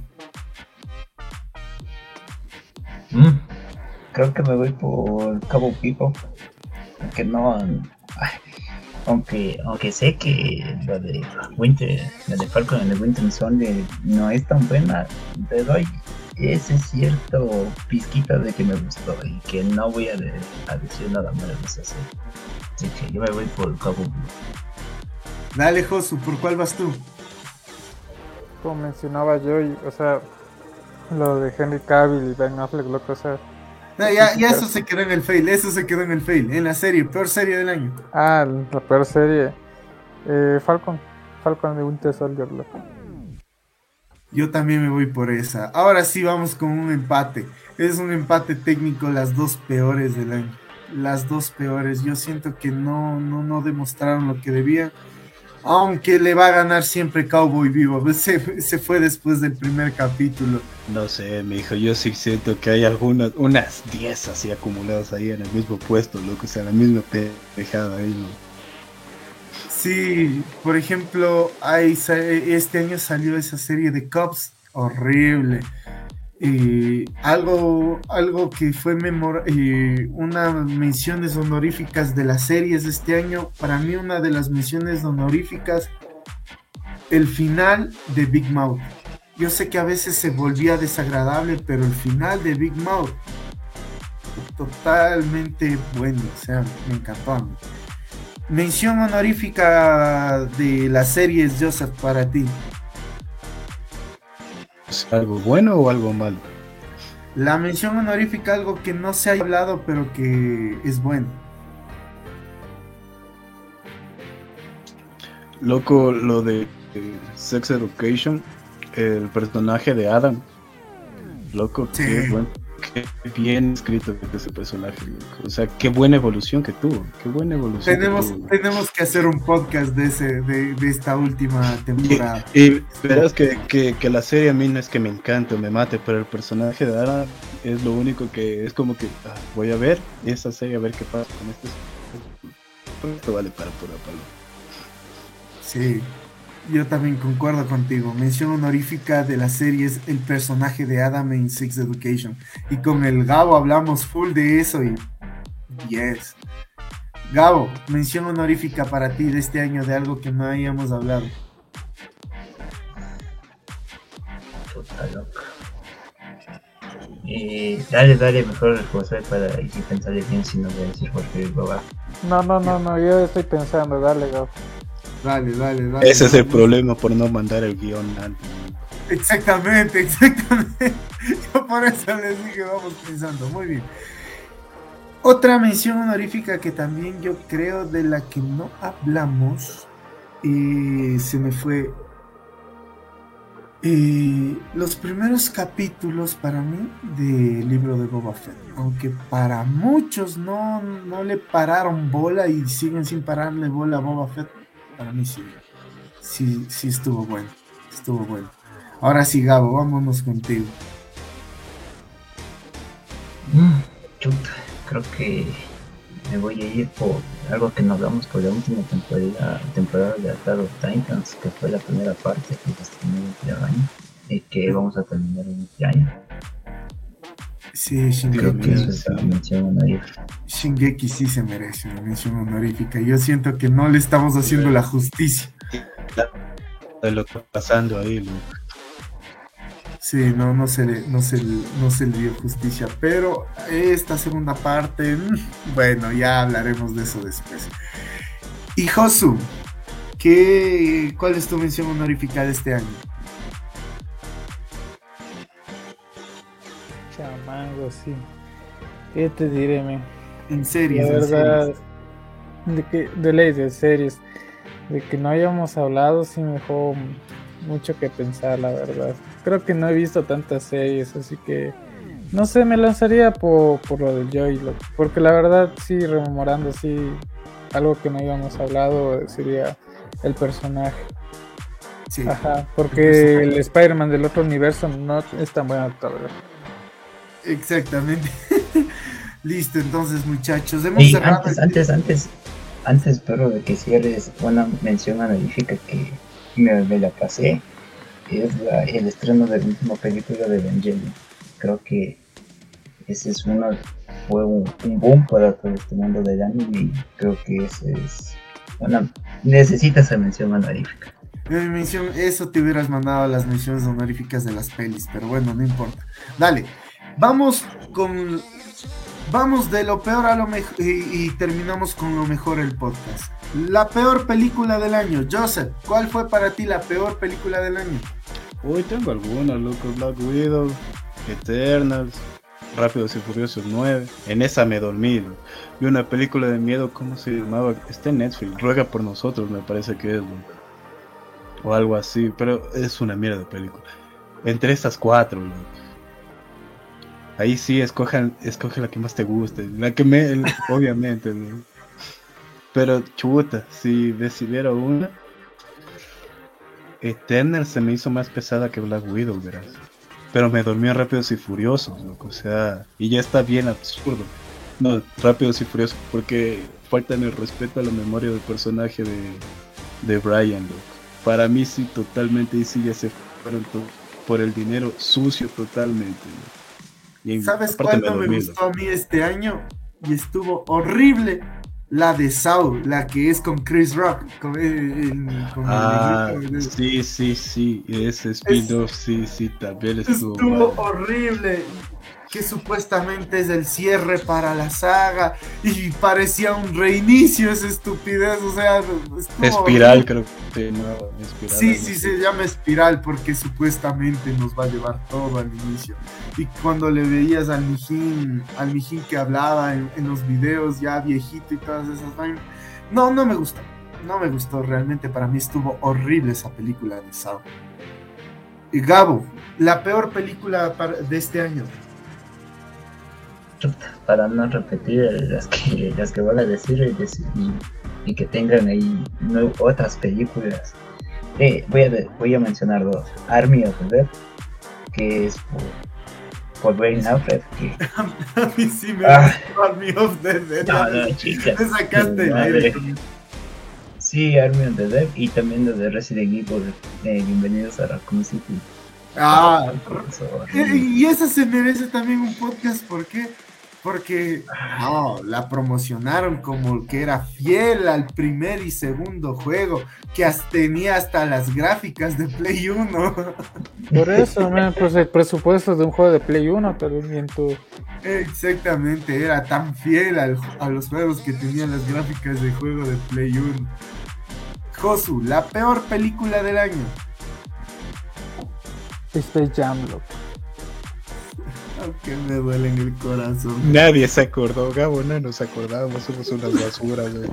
Mm, creo que me voy por Cabo Pipo. Aunque no. aunque, aunque sé que la de Winter, la de Falcon en el Winter Soldier no es tan buena, te doy ese cierto pizquita de que me gustó y que no voy a, decir nada malo de esa serie. Así que yo me voy por Cabo Dale, Josu, ¿por cuál vas tú? Como mencionaba yo, y, o sea, lo de Henry Cavill y Ben Affleck, loco, o sea. No, ya, ya eso se quedó en el fail, eso se quedó en el fail, en la serie, peor serie del año. Ah, la peor serie. Eh, Falcon, Falcon de Winter Soldier, loco. Yo también me voy por esa. Ahora sí vamos con un empate. Es un empate técnico, las dos peores del año. Las dos peores. Yo siento que no, no, no demostraron lo que debían. Aunque le va a ganar siempre Cowboy Vivo. (laughs) Se, se fue después del primer capítulo. No sé, mi hijo. Yo sí siento que hay algunas, unas 10 así acumuladas ahí en el mismo puesto, loco. O sea, la misma pejada ahí, ¿no? Sí, por ejemplo, este año salió esa serie de Cops, horrible. Algo, algo que fue memorable, unas menciones honoríficas de las series de este año, para mí una de las menciones honoríficas, el final de Big Mouth. Yo sé que a veces se volvía desagradable, pero el final de Big Mouth, totalmente bueno, o sea, me encantó a mí. Mención honorífica de las series, Joseph, para ti. ¿Es algo bueno o algo malo? La mención honorífica, algo que no se ha hablado, pero que es bueno. Loco, lo de Sex Education, el personaje de Adam. Loco, qué bueno qué bien escrito ese personaje, O sea, qué buena evolución que tuvo. Qué buena evolución. Tenemos, que tenemos que hacer un podcast de ese, de, esta última temporada. Y, verás que, que, la serie a mí no es que me encante o me mate, pero el personaje de Ara es lo único que es como que ah, voy a ver esa serie a ver qué pasa con este. Esto vale para pura palo. Sí, yo también concuerdo contigo. Mención honorífica de la serie es el personaje de Adam en Six Education. Y con el Gabo hablamos full de eso y. Yes. Gabo, mención honorífica para ti de este año de algo que no hayamos hablado. Eh, dale, dale, mejor José para ir pensar bien si no voy a decir Jorge Boba. No, no, no, no, yo estoy pensando, dale, Gabo. Dale, dale, dale. Ese es el problema por no mandar el guion antes. Exactamente, exactamente. (laughs) Yo por eso les dije, vamos pensando. Muy bien. Otra mención honorífica que también yo creo de la que no hablamos, y se me fue. los primeros capítulos para mí del libro de Boba Fett, aunque para muchos no, no le pararon bola y siguen sin pararle bola a Boba Fett, para mí sí, sí, sí estuvo bueno, estuvo bueno. Ahora sí, Gabo, vámonos contigo. Mm, creo que me voy a ir por algo que nos hablamos por la última temporada, temporada de Attack of Titans, que fue la primera parte que se estrenó este año y que vamos a terminar en este año. Sí, Shingeki. Shingeki sí se merece una mención honorífica. Yo siento que no le estamos haciendo la justicia. De lo que está pasando ahí, Sí, no, no se le, no se, no se le dio justicia. Pero esta segunda parte, mm, bueno, ya hablaremos de eso después. Y Josu, ¿qué, ¿cuál es tu mención honorífica de este año? Chamango, sí. ¿Qué te diré, men? En series, La en verdad, series. de, que, de ley de series, de que no hayamos hablado, sí me dejó mucho que pensar, la verdad. Creo que no he visto tantas series, así que no sé, me lanzaría por, por lo del Joy, porque la verdad, sí, rememorando, sí, algo que no habíamos hablado sería el personaje. Sí. Ajá, porque el Spider-Man del otro universo no es tan buen actor, ¿verdad? Exactamente. (laughs) Listo, entonces muchachos, hemos cerrado. antes, el- antes, antes, antes, pero de que cierres una mención honorífica que me, me la pasé, es la- el estreno de la última película de Evangelion. Creo que ese es uno, fue un, un boom para todo este mundo del anime y creo que ese es una, necesita esa mención honorífica. Mi mención, eso te hubieras mandado a las menciones honoríficas de las pelis, pero bueno, no importa. Dale, vamos con. Vamos de lo peor a lo mejor y, terminamos con lo mejor el podcast. La peor película del año. Joseph, ¿cuál fue para ti la peor película del año? Uy, tengo algunas, loco. Black Widow, Eternals, Rápidos y Furiosos 9. En esa me dormí. Vi una película de miedo, ¿cómo se llamaba? Está en Netflix. Ruega por nosotros, me parece que es. loco. O algo así, pero es una mierda de película. Entre estas cuatro, loco. Ahí sí, escojan, escoge la que más te guste. La que me, el- (laughs) obviamente. loco. Pero chuta, si decidiera una, Eternal se me hizo más pesada que Black Widow, verás. Pero me dormí en Rápidos y Furiosos, loco. O sea, y ya está bien absurdo. No, Rápidos y Furiosos, porque faltan el respeto a la memoria del personaje de, de Brian, loco. Para mí sí, totalmente, y sí ya se fueron por el dinero sucio totalmente. loco. Y ¿Sabes no me gustó a mí este año? Y estuvo horrible. La de Saul, la que es con Chris Rock. Con el, el- con Ah, el- sí, sí, sí, ese spin-off, sí, sí, también estuvo. Estuvo mal. horrible. Que supuestamente es el cierre para la saga. Y parecía un reinicio esa estupidez. O sea, estuvo Espiral, creo que no, espiral. Sí, sí, se llama espiral porque supuestamente nos va a llevar todo al inicio. Y cuando le veías al Mijín, al Mijín que hablaba en, en los videos ya viejito y todas esas vainas. No, no me gustó. No me gustó realmente. Para mí estuvo horrible esa película de Sao. Y Gabo, la peor película de este año. Para no repetir las que, las que voy a decir y, decir- y- y que tengan ahí otras películas. Eh, voy, a, voy a mencionar dos. Army of the Dead, que es por, por Ben Affleck. Que, (laughs) A mí sí me Ah. Army of the Dead. no, no, chica. (laughs) Me sacaste el aire Sí, Army of the Dead y también la de Resident Evil. Eh, bienvenidos a Raccoon City. Ah, Y esa se merece también un podcast, ¿por qué? Porque no, la promocionaron como que era fiel al primer y segundo juego, que tenía hasta las gráficas de Play 1. Por eso, man, pues el presupuesto de un juego de Play 1, pero bien tú. Exactamente, era tan fiel al- a los juegos que tenían las gráficas de juego de Play 1. Josu, la peor película del año. Space Jam, loco. Aunque me duele en el corazón. Nadie se acordó, Gabo, no nos acordábamos, somos unas basuras, güey.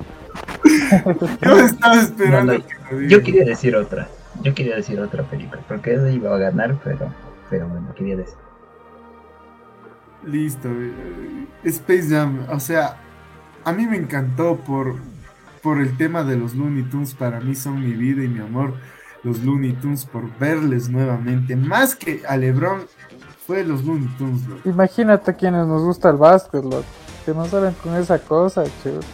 (laughs) Yo estaba esperando No, no, que lo digan. Yo quería decir otra. Yo quería decir otra película. Porque esa iba a ganar, pero, pero bueno, quería decir. Listo. eh, Space Jam, o sea, a mí me encantó por, por el tema de los Looney Tunes. Para mí son mi vida y mi amor. Los Looney Tunes por verles nuevamente. Más que a LeBron, fue los Looney Tunes. loco. Imagínate quienes nos gusta el básquet, loco. Que no salen con esa cosa, chut.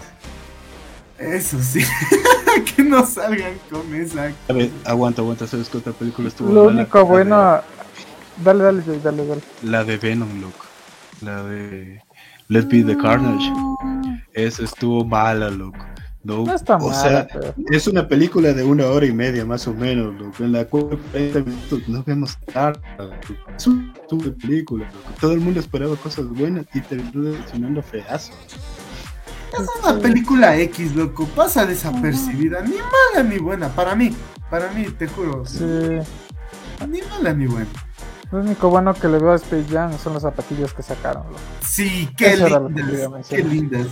Eso sí. (laughs) que no salgan con esa. A ver, aguanta, aguanta, ¿sabes qué otra película estuvo Lo mala? único bueno. de- Dale, dale, dale, dale. La de Venom, loco. La de Let's Be the Carnage. Esa estuvo mala, loco. No, No está o mala, sea, pero- es una película de una hora y media más o menos, loco, en la cual 40 minutos no vemos nada. loco. Es una super película, loco. todo el mundo esperaba cosas buenas y terminó decepcionando feazo. Es una película X, loco. Pasa desapercibida. Ni mala ni buena. Para mí. Para mí, te juro. Sí. Ni mala ni buena. Lo único bueno que le veo a Space Jam son los zapatillos que sacaron. loco. Sí, qué Eso que lindas. mencionar. Qué lindas.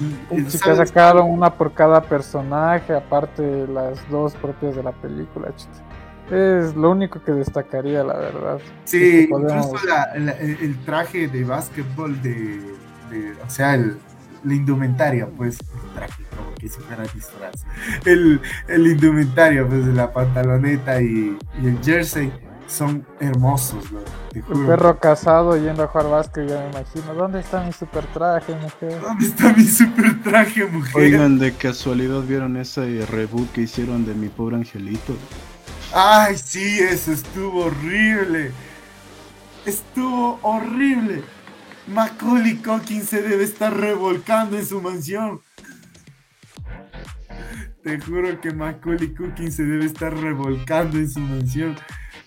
Sí, que sacaron una por cada personaje, aparte de las dos propias de la película. Es lo único que destacaría, la verdad. Sí, Que podemos- incluso la- la- el, traje de básquetbol de, de- o sea, el, la indumentaria, pues, el traje, como que si fuera disfraz. El, el indumentario, pues, de la pantaloneta y, y el jersey son hermosos, loco, te El perro casado yendo a jugar básquet, ya me imagino. ¿Dónde está mi super traje, mujer? ¿Dónde está mi super traje, mujer? Oigan, de casualidad vieron ese reboot que hicieron de mi pobre angelito. Ay, sí, eso estuvo horrible. Estuvo horrible. Macaulay Culkin se debe estar revolcando en su mansión. Te juro que Macaulay Culkin se debe estar revolcando en su mansión.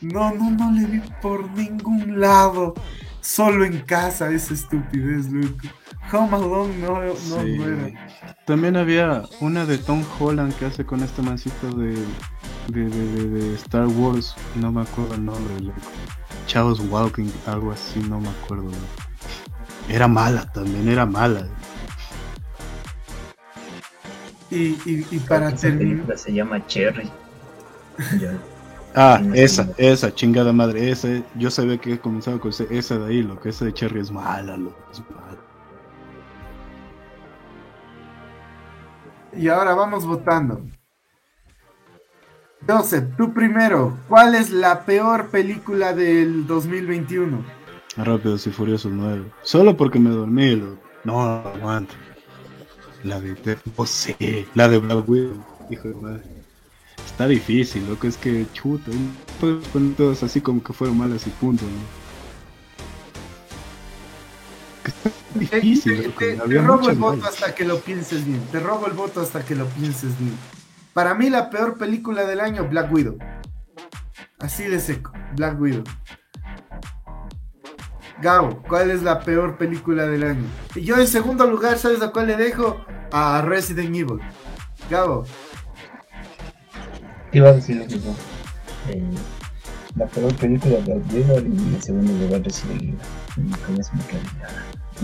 No, no, no le vi por ningún lado. Solo en casa esa estupidez, loco. Home Alone no, no Sí. muera. También había una de Tom Holland que hace con este mancito de, de, de- de- de Star Wars, no me acuerdo el nombre, loco. Chaos Walking, algo así, no me acuerdo. loco. Era mala también, era mala. Y, y, y para terminar. película se llama Cherry. (laughs) Ah, Sí, esa, sí. esa, chingada madre, esa, yo sabía que he comenzado con ese- esa de ahí, lo que esa de Cherry es mala, loco, es mala. Y ahora vamos votando. Joseph, tú primero. ¿Cuál es la peor película del 2021? Rápidos y Furiosos 9. Solo porque me dormí, loco. No, aguanto. La de no sé, la de Black Widow, hijo de madre. Está difícil, loco, es que chuta, puedes poner todas así como que fueron malas y punto, ¿no? Está difícil, te- loco, te- te había robo el voto malas. hasta que lo pienses bien. Te robo el voto hasta que lo pienses bien. Para mí la peor película del año, Black Widow. Así de seco, Black Widow. Gabo, ¿cuál es la peor película del año? Y yo en segundo lugar, ¿sabes a cuál le dejo? A Resident Evil. Gabo, iba a decir lo mismo. Eh, la peor película de Black y en segundo lugar Resident Evil. Y Con eso me quedo ya.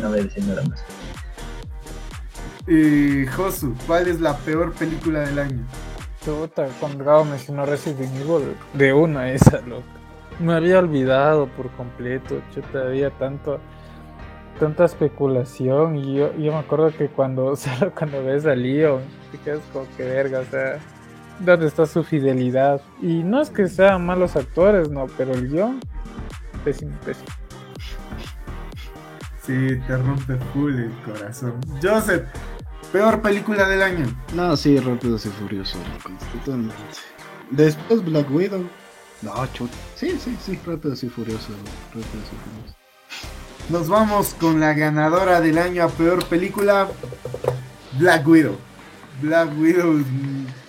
No debe ser nada más. eh, Josu, ¿cuál es la peor película del año? Chuta, cuando Gabo mencionó Resident Evil, de una esa, loco. Me había olvidado por completo, chuta, había tanto, tanta especulación y yo, yo me acuerdo que cuando, (laughs) solo cuando ves a Leon, te quedas como que verga, o sea, ¿dónde está su fidelidad? Y no es que sean malos actores, no, pero el guion, pésimo, pésimo. Sí, te rompe full el corazón. Joseph, peor película del año. No, sí, Rápidos y Furiosos, loco, totalmente. Después Black Widow. No, chuta. Sí, sí, sí, Rápidos y Furiosos, Rápidos y Furiosos. Nos vamos con la ganadora del año a peor película, Black Widow. Black Widow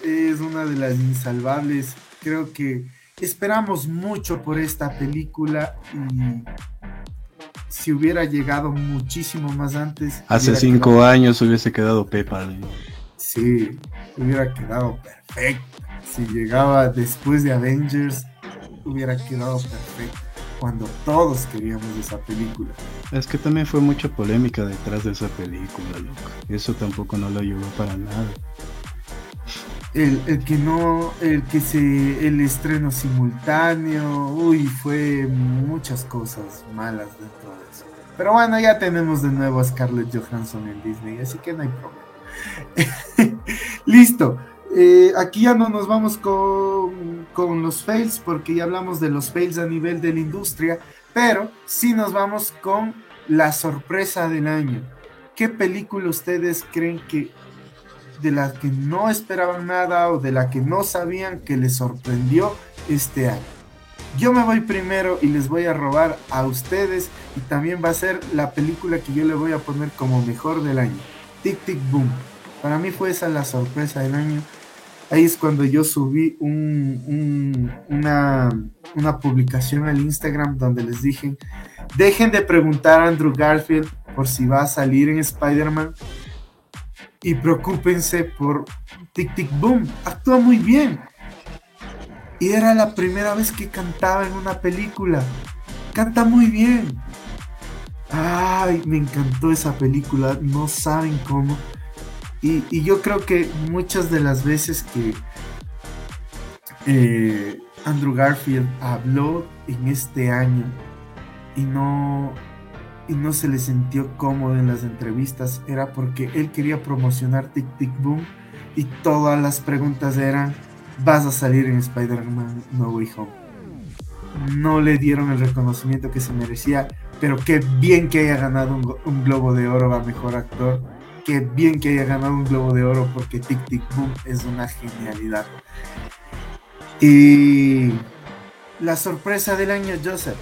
es una de las insalvables. Creo que esperamos mucho por esta película y si hubiera llegado muchísimo más antes. Hace cinco quedado- años hubiese quedado Pepa. ¿no? Sí, hubiera quedado perfecto. Si llegaba después de Avengers, hubiera quedado perfecto. Cuando todos queríamos esa película. Es que también fue mucha polémica detrás de esa película, loco. Eso tampoco no lo ayudó para nada. El, el que no, el que se, el estreno simultáneo, uy, fue muchas cosas malas dentro de eso. Pero bueno, ya tenemos de nuevo a Scarlett Johansson en Disney, así que no hay problema. (laughs) Listo. Eh, aquí ya no nos vamos con, con los fails, porque ya hablamos de los fails a nivel de la industria, pero sí nos vamos con la sorpresa del año. ¿Qué película ustedes creen que de la que no esperaban nada o de la que no sabían que les sorprendió este año. Yo me voy primero y les voy a robar a ustedes y también va a ser la película que yo le voy a poner como mejor del año. Tic Tic Boom. Para mí fue esa la sorpresa del año. Ahí es cuando yo subí un, una, una publicación al Instagram donde les dije, dejen de preguntar a Andrew Garfield por si va a salir en Spider-Man y preocúpense por Tic Tic Boom. Actúa muy bien. Y era la primera vez que cantaba en una película. Canta muy bien. Ay, me encantó esa película. No saben cómo. Y, yo creo que muchas de las veces que eh, Andrew Garfield habló en este año y no, y no se le sintió cómodo en las entrevistas era porque él quería promocionar Tic Tic Boom y todas las preguntas eran vas a salir en Spider-Man No Way Home. No le dieron el reconocimiento que se merecía, pero qué bien que haya ganado un, un Globo de Oro a Mejor Actor qué bien que haya ganado un Globo de Oro porque Tic Tic Boom es una genialidad. Y la sorpresa del año, Joseph.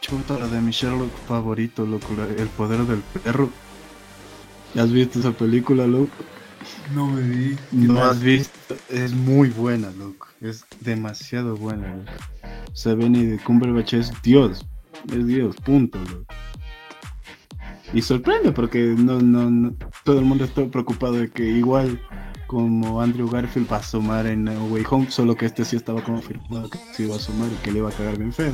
Chuta, la de mi Sherlock favorito, loco, El poder del perro. ¿Ya has visto esa película, loco? No me vi. No has visto, es muy buena, loco. Es demasiado buena, loco. Sabeni de Cumberbatch es Dios. Es Dios, punto, loco. Y sorprende porque no, no, todo el mundo está preocupado de que igual como Andrew Garfield va a asomar en Way Home, solo que este sí estaba confirmado que se iba a asomar y que le iba a cagar bien feo.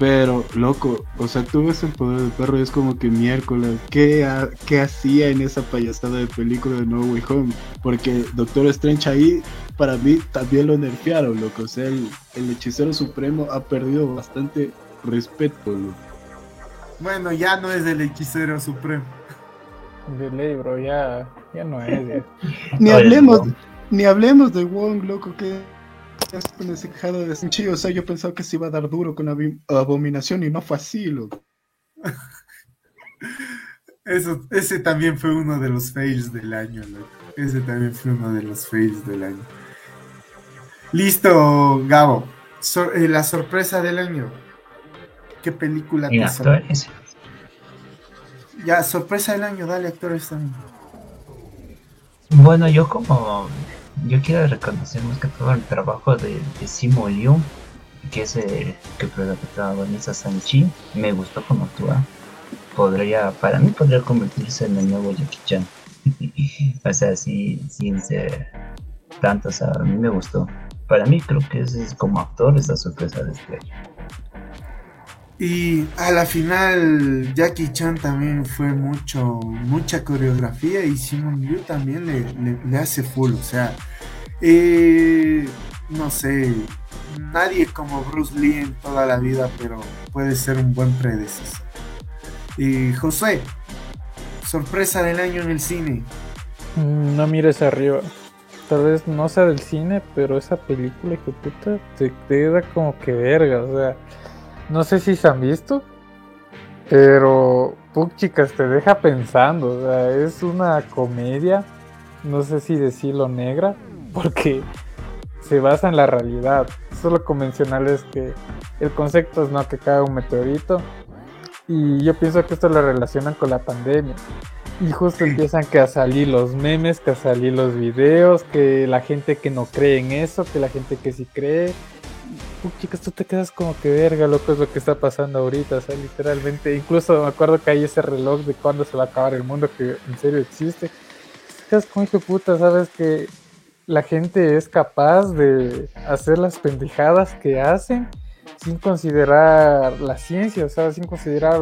Pero, loco, o sea, tú ves el poder del perro y es como que miércoles, ¿qué, ¿qué hacía en esa payasada de película de No Way Home? Porque Doctor Strange ahí, para mí, también lo nerfearon, loco. O sea, el, el hechicero supremo ha perdido bastante respeto, loco. Bueno, ya no es el hechicero supremo. De ley, bro, ya, ya no es. ni hablemos, ni hablemos de Wong, loco, que es con ese quejado de Sanchi. O sea, yo pensaba que se iba a dar duro con abominación y no fue así, loco. (laughs) Eso, ese también fue uno de los fails del año, loco. Ese también fue uno de los fails del año. Listo, Gabo. Eh, la sorpresa del año. ¿Qué película te actores? Ya, sorpresa del año, dale actores también. Bueno, yo como yo quiero reconocer más que todo el trabajo de, de Simo Liu, que es el que protagoniza Sanchi. Me gustó como actúa. Podría, para mí podría convertirse en el nuevo Jackie Chan. (laughs) o sea, sí, sin ser tanto, o sea, a mí me gustó. Para mí creo que es, como actor esa sorpresa de este año. Y a la final Jackie Chan también fue mucho, mucha coreografía y Simon Liu también le, hace full, o sea, eh, no sé, nadie como Bruce Lee en toda la vida, pero puede ser un buen predecesor. Y José, sorpresa del año en el cine. Mm, no mires arriba. Tal vez no sea del cine, pero esa película, que puta, te queda como que verga, o sea no sé si se han visto, pero Puck chicas te deja pensando. O sea, es una comedia, no sé si decirlo negra, (laughs) porque se basa en la realidad. Solo convencional que el concepto es no que cae un meteorito. Y yo pienso que esto lo relacionan con la pandemia. Y justo empiezan que a salir los memes, que a salir los videos, que la gente que no cree en eso, que la gente que sí cree, chicas, tú te quedas como que verga, loco, es lo que está pasando ahorita, o sea, literalmente, incluso me acuerdo que hay ese reloj de cuándo se va a acabar el mundo que en serio existe. Te quedas como hijo puta, sabes que la gente es capaz de hacer las pendejadas que hacen sin considerar la ciencia, o sea, sin considerar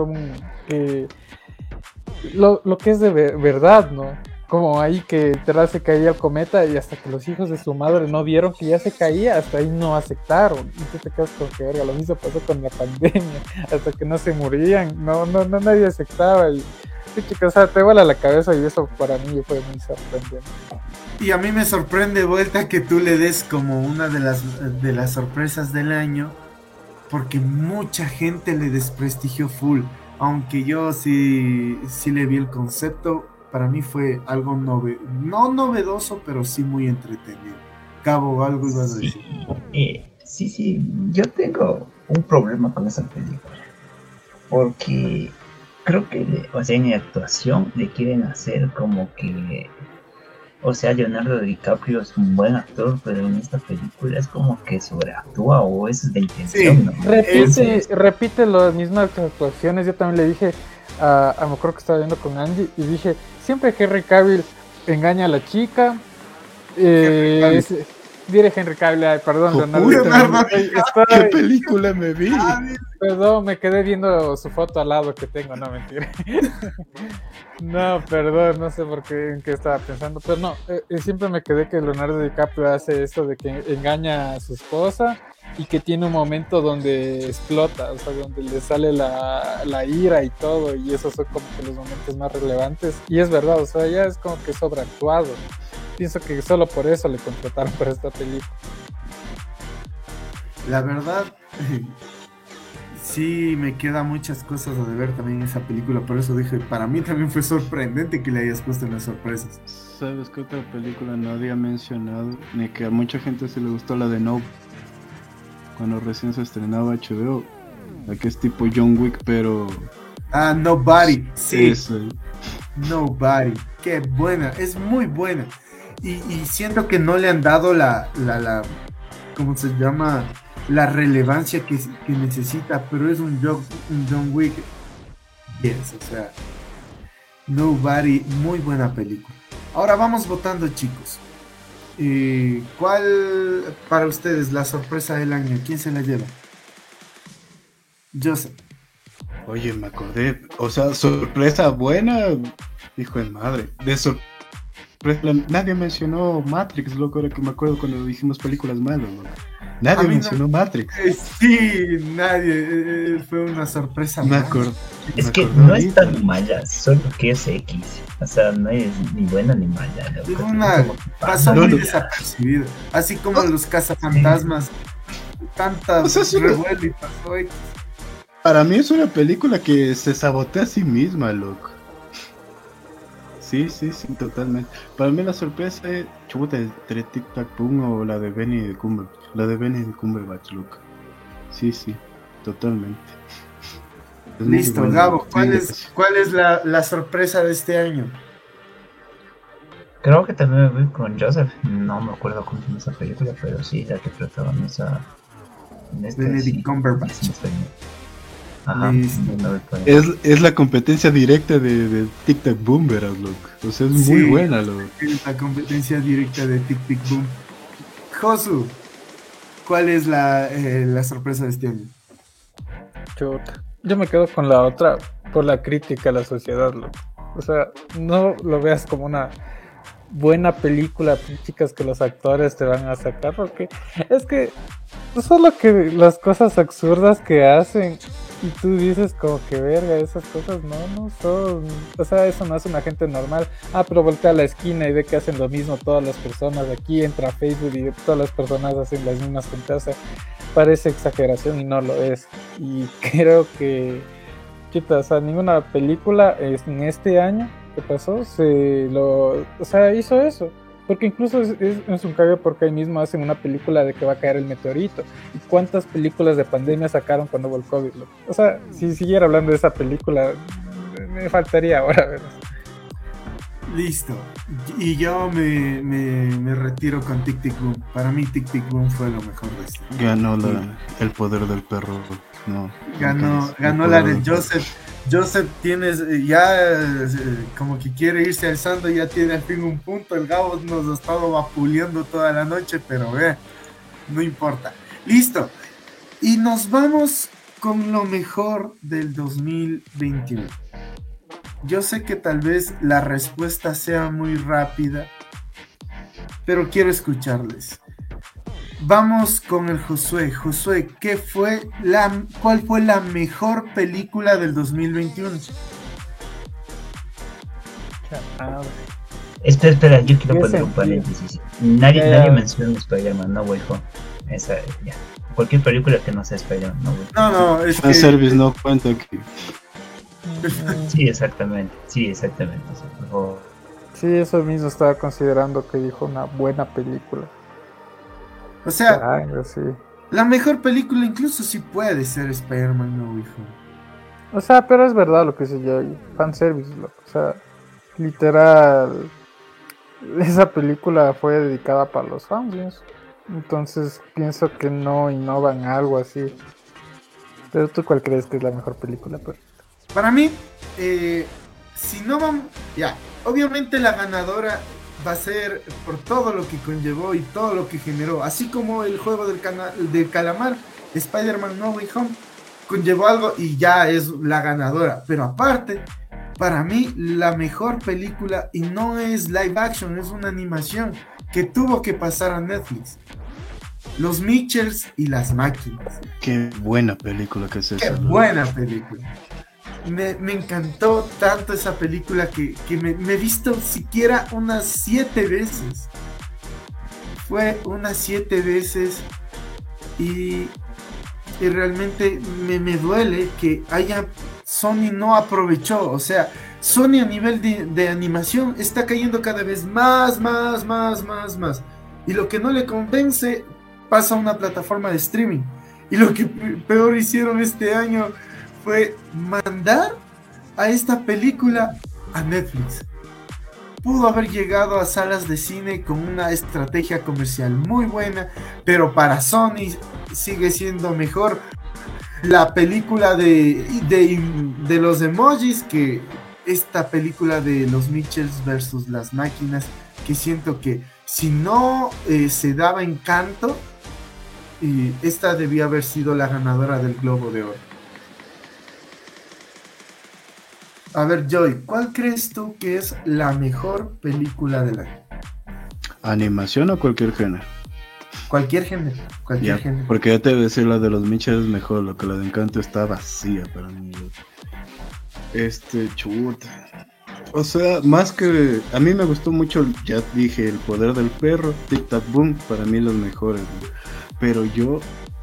lo, lo, que es de verdad, ¿no? Como ahí que literal se caía el cometa y hasta que los hijos de su madre no vieron que ya se caía, hasta ahí no aceptaron. Y tú te quedas con que verga, lo mismo pasó con la pandemia, (laughs) hasta que no se morían, no, no, no nadie aceptaba y chicos, o te vuela la cabeza y eso para mí fue muy sorprendente. Y a mí me sorprende vuelta que tú le des como una de las de las sorpresas del año, porque mucha gente le desprestigió full. Aunque yo sí, sí le vi el concepto, para mí fue algo nove no novedoso, pero sí muy entretenido. Cabo, algo ibas a decir. Eh, sí, sí, yo tengo un problema con esa película. Porque creo que, o sea, en actuación le quieren hacer como que, o sea, Leonardo DiCaprio es un buen actor, pero en esta película es como que sobreactúa o es de intención, ¿no? Repite, repite las mismas actuaciones. Yo también le dije a, a me acuerdo que estaba viendo con Angie y dije, siempre Henry Cavill engaña a la chica. Eh, diré Henry Cavill, ay, perdón, Leonardo DiCaprio. ¿Qué (laughs) Estoy- película me vi? Perdón, me quedé viendo su foto al lado que tengo, no mentira. (laughs) no, perdón, no sé por qué en qué estaba pensando, pero no, eh, eh, siempre me quedé que Leonardo DiCaprio hace esto de que engaña a su esposa y que tiene un momento donde explota, o sea, donde le sale la, la ira y todo, y esos son como que los momentos más relevantes. Y es verdad, o sea, ya es como que sobreactuado. Pienso que solo por eso le contrataron para esta película. La verdad, (laughs) sí me queda muchas cosas a deber también en esa película, por eso dije, para mí también fue sorprendente que le hayas puesto en las sorpresas. ¿Sabes qué otra película no había mencionado? Ni que a mucha gente se le gustó la de No. Cuando recién se estrenaba HBO. La que es tipo John Wick, pero. Ah, Nobody, sí, Nobody, qué buena, es muy buena. Y, y siento que no le han dado la, la, la ¿cómo se llama? La relevancia que, que necesita, pero es un John, un John Wick. Yes, o sea, Nobody, muy buena película. Ahora vamos votando, chicos. Eh, ¿Cuál para ustedes la sorpresa del año? ¿Quién se la lleva? Joseph. Oye, me acordé. O sea, sorpresa buena. Hijo de madre. De sorpresa. Nadie mencionó Matrix, loco, ahora que me acuerdo cuando dijimos películas malas, loco. Nadie no- mencionó Matrix. Eh, sí, nadie. eh, eh, fue una sorpresa. Me acuerdo. Es me que no es tan mala, solo que es X. O sea, no es ni buena ni mala. loco. Es una- Pasó No, muy no. desapercibido. Así como los cazafantasmas. Tantas O sea, y pasó X. Para mí es una película que se sabotea a sí misma, loco. Sí, sí, sí, totalmente. Para mí la sorpresa es chuta entre Tic Tac Boom o la de Benny de Cumberbatch. La de Benny de Cumberbatch, loco. Sí, sí, totalmente. Es Listo. Gabo, ¿cuál Sí, es, cuál es la, la sorpresa de este año? Creo que también me voy con Joseph. No me acuerdo cómo se llama esa película, pero sí, la que protagoniza. En esta, Benedict sí, Cumberbatch. bien. Ajá, ahí. Es, es la competencia directa de, de Tic Tac Boom, verás, loco. O sea, es muy buena, loco. Es la competencia directa de Tic Tic Boom. Josu, ¿cuál es la, eh, la sorpresa de este año? Chuta. Yo me quedo con la otra por la crítica a la sociedad, loco. O sea, no lo veas como una buena película, chicas, que los actores te van a sacar, porque es que solo que las cosas absurdas que hacen y tú dices como que verga, esas cosas no, no son, o sea, eso no es una gente normal. Ah, pero voltea a la esquina y ve que hacen lo mismo todas las personas. Aquí entra a Facebook y todas las personas hacen las mismas cosas. O sea, parece exageración y no lo es. Y (laughs) creo que, chuta, o sea, ninguna película en este año que pasó se lo, o sea, hizo eso. Porque incluso es, es- es un cague porque ahí mismo hacen una película de que va a caer el meteorito. ¿Y cuántas películas de pandemia sacaron cuando hubo el COVID? O sea, si siguiera hablando de esa película, me faltaría ahora. ¿verdad? Listo. Y yo me, me, me retiro con Tic Tic Boom. Para mí Tic Tic Boom fue lo mejor de este. Ganó la, el poder del perro. No. Ganó, ganó la de. Joseph. Joseph tienes eh, ya eh, como que quiere irse alzando, ya tiene al fin un punto. El Gabo nos ha estado vapuleando toda la noche, pero ve, no importa. Listo. Y nos vamos con lo mejor del 2021. Yo sé que tal vez la respuesta sea muy rápida, pero quiero escucharles. Vamos con el Josué. Josué, ¿qué fue la, ¿cuál fue la mejor película del 2021? Ah, Espera, espera, yo quiero ¿Qué poner un paréntesis. Nadie, ya. nadie menciona Spider-Man, no Way Home. Esa, ya. Cualquier película que no sea Spider-Man, no Way Home. No, no, es que service no cuenta aquí. (laughs) Sí, exactamente. Sí, exactamente. por favor. Sí, eso mismo estaba considerando que dijo una buena película. O sea, sí. la mejor película incluso sí puede ser Spider-Man No Way Home. O sea, pero es verdad lo que se yo, fanservice, loco. O sea, literal, esa película fue dedicada para los fans, Entonces pienso que no innovan algo así. Pero tú cuál crees que es la mejor película, pues? Para mí, eh, si no van, ya, obviamente la ganadora va a ser por todo lo que conllevó y todo lo que generó, así como el juego del, del calamar, Spider-Man No Way Home, conllevó algo y ya es la ganadora. Pero aparte, para mí, la mejor película, y no es live action, es una animación que tuvo que pasar a Netflix. Los Mitchells y las máquinas. Qué buena película que es esa. Qué buena película me, encantó tanto esa película que, me, he visto siquiera unas siete veces. Fue unas siete veces y, y realmente me, duele que haya Sony no aprovechó. O sea, Sony a nivel de, de, animación está cayendo cada vez más, más, más, más, más. Y lo que no le convence pasa a una plataforma de streaming. Y lo que peor hicieron este año fue mandar a esta película a Netflix. Pudo haber llegado a salas de cine con una estrategia comercial muy buena, pero para Sony sigue siendo mejor la película de, de, los emojis que esta película de los Mitchells versus las máquinas, que siento que si no eh, se daba encanto, y esta debía haber sido la ganadora del Globo de Oro. A ver, Joy, ¿cuál crees tú que es la mejor película del año? ¿Animación o cualquier género? Cualquier género, cualquier género. Porque ya te voy a decir la de los Mitchell es mejor, lo que la de Encanto está vacía para mí. Este, chuta. O sea, más que. A mí me gustó mucho, ya dije, El poder del perro, Tic Tac Boom, para mí los mejores. Pero yo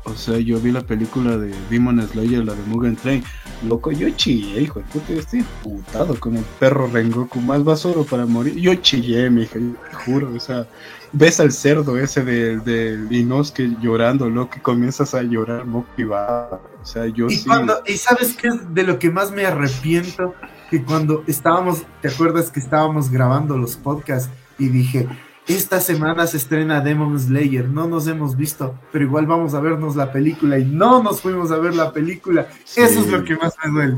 o sea, yo vi la película de Demon Slayer, la de Mugen Train. Loco, yo chillé, hijo de puta, yo estoy putado con el perro Rengoku más basuro para morir. Yo chillé, mi hija, te juro, o sea, ves al cerdo ese del de Inosuke llorando, loco, que comienzas a llorar motivado. O sea, yo ¿Y sí. ¿Y sabes qué es de lo que más me arrepiento? Que cuando estábamos, ¿te acuerdas que estábamos grabando los podcasts y dije, esta semana se estrena Demon Slayer, no nos hemos visto, pero igual vamos a vernos la película y no nos fuimos a ver la película. Eso es lo que más me duele.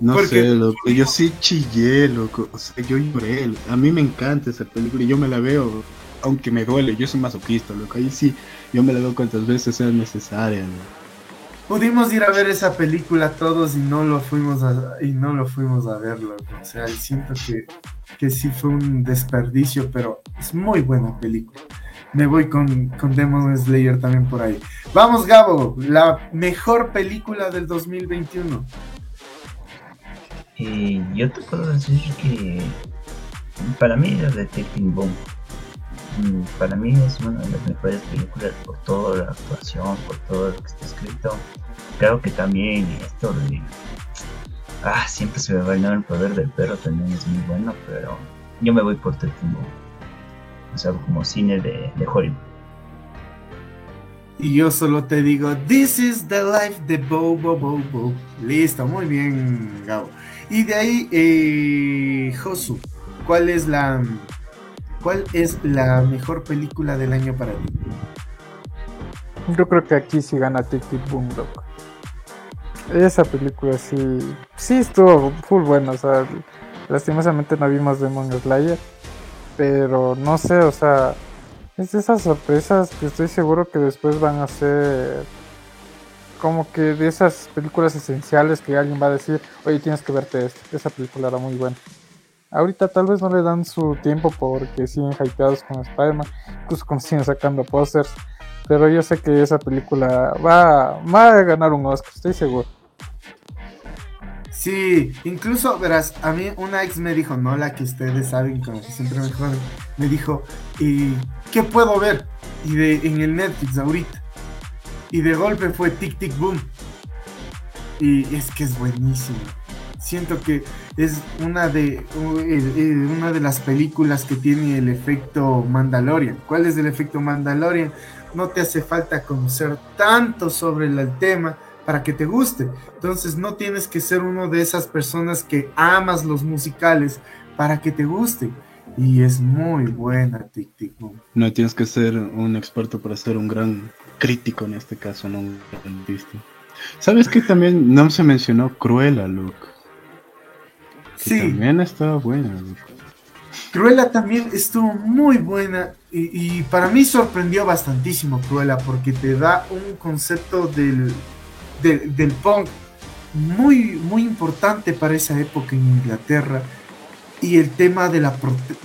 No sé, loco, yo sí chillé, loco, o sea, yo lloré, a mí me encanta esa película y yo me la veo, aunque me duele, yo soy masoquista, loco, ahí sí, yo me la veo cuantas veces sea necesaria, Pudimos ir a ver esa película todos y no lo fuimos a, y no lo fuimos a verlo, o sea, siento que que sí fue un desperdicio, pero es muy buena película. Me voy con, con Demon Slayer también por ahí. Vamos, Gabo, la mejor película del 2021. Eh, yo te puedo decir que para mí es Detective Boom. Mm, para mí es una de las mejores películas por toda la actuación, por todo lo que está escrito. Creo que también esto de Ah, siempre se me va a el poder del perro, también es muy bueno, pero yo me voy por Tefimo. O sea, como cine de, de Hollywood. Y yo solo te digo, This is the life de Bo Bo Bo Bo. Listo, muy bien, Gabo. Y de ahí, eh, Josu, ¿cuál es la cuál es la mejor película del año para ti? Yo creo que aquí sí gana Tic Tic Boom, loco. Esa película sí, sí estuvo full buena, o sea, lastimosamente no vimos Demon Slayer, pero no sé, o sea, es de esas sorpresas que estoy seguro que después van a ser como que de esas películas esenciales que alguien va a decir, oye, tienes que verte esta, esa película era muy buena. Ahorita tal vez no le dan su tiempo porque siguen hypeados con Spider-Man, incluso como (laughs) siguen sacando posters, pero yo sé que esa película va, va a ganar un Oscar, estoy seguro. Sí, incluso, verás, a mí una ex me dijo, no la que ustedes saben, como que siempre me joden, me dijo, ¿y qué puedo ver? Y de, en el Netflix ahorita. Y de golpe fue Tic Tic Boom. Y es que es buenísimo. Siento que es una de, una de las películas que tiene el efecto Mandalorian. ¿Cuál es el efecto Mandalorian? No te hace falta conocer tanto sobre el tema para que te guste. Entonces no tienes que ser uno de esas personas que amas los musicales para que te guste. Y es muy buena Tic Tic Boom. No tienes que ser un experto para ser un gran crítico en este caso, no un ¿Sabes que también no se mencionó Cruella, Luke? sí. También estaba buena. Cruella también estuvo muy buena y, para mí sorprendió bastantísimo Cruella porque te da un concepto del, del, punk muy, muy importante para esa época en Inglaterra y el tema de la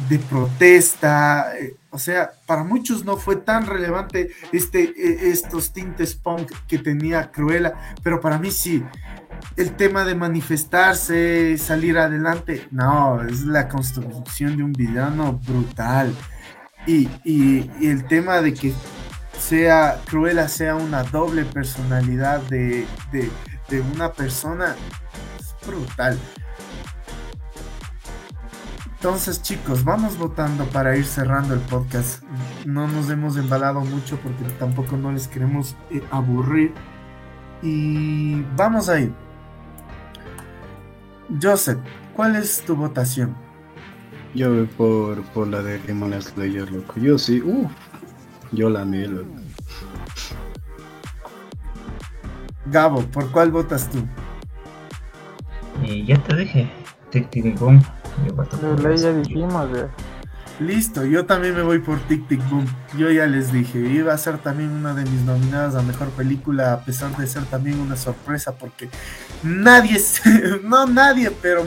de protesta, eh, o sea, para muchos no fue tan relevante este, e, estos tintes punk que tenía Cruella, pero para mí sí. El tema de manifestarse, salir adelante, no, es la construcción de un villano brutal. Y, y, el tema de que sea Cruella sea una doble personalidad de, de, una persona es brutal. Entonces, chicos, vamos votando para ir cerrando el podcast. No nos hemos embalado mucho porque tampoco no les queremos eh, aburrir. Y vamos a ir. Joseph, ¿cuál es tu votación? Yo voy por, por la de Demon Slayer, loco. Yo sí, uh, yo la amé, loco. Gabo, ¿por cuál votas tú? Eh, ya te dije, Tic Tic Boom. Listo, yo también me voy por Tic Tic Boom. Yo ya les dije, iba a ser también una de mis nominadas a mejor película, a pesar de ser también una sorpresa, porque nadie, (laughs) no nadie, pero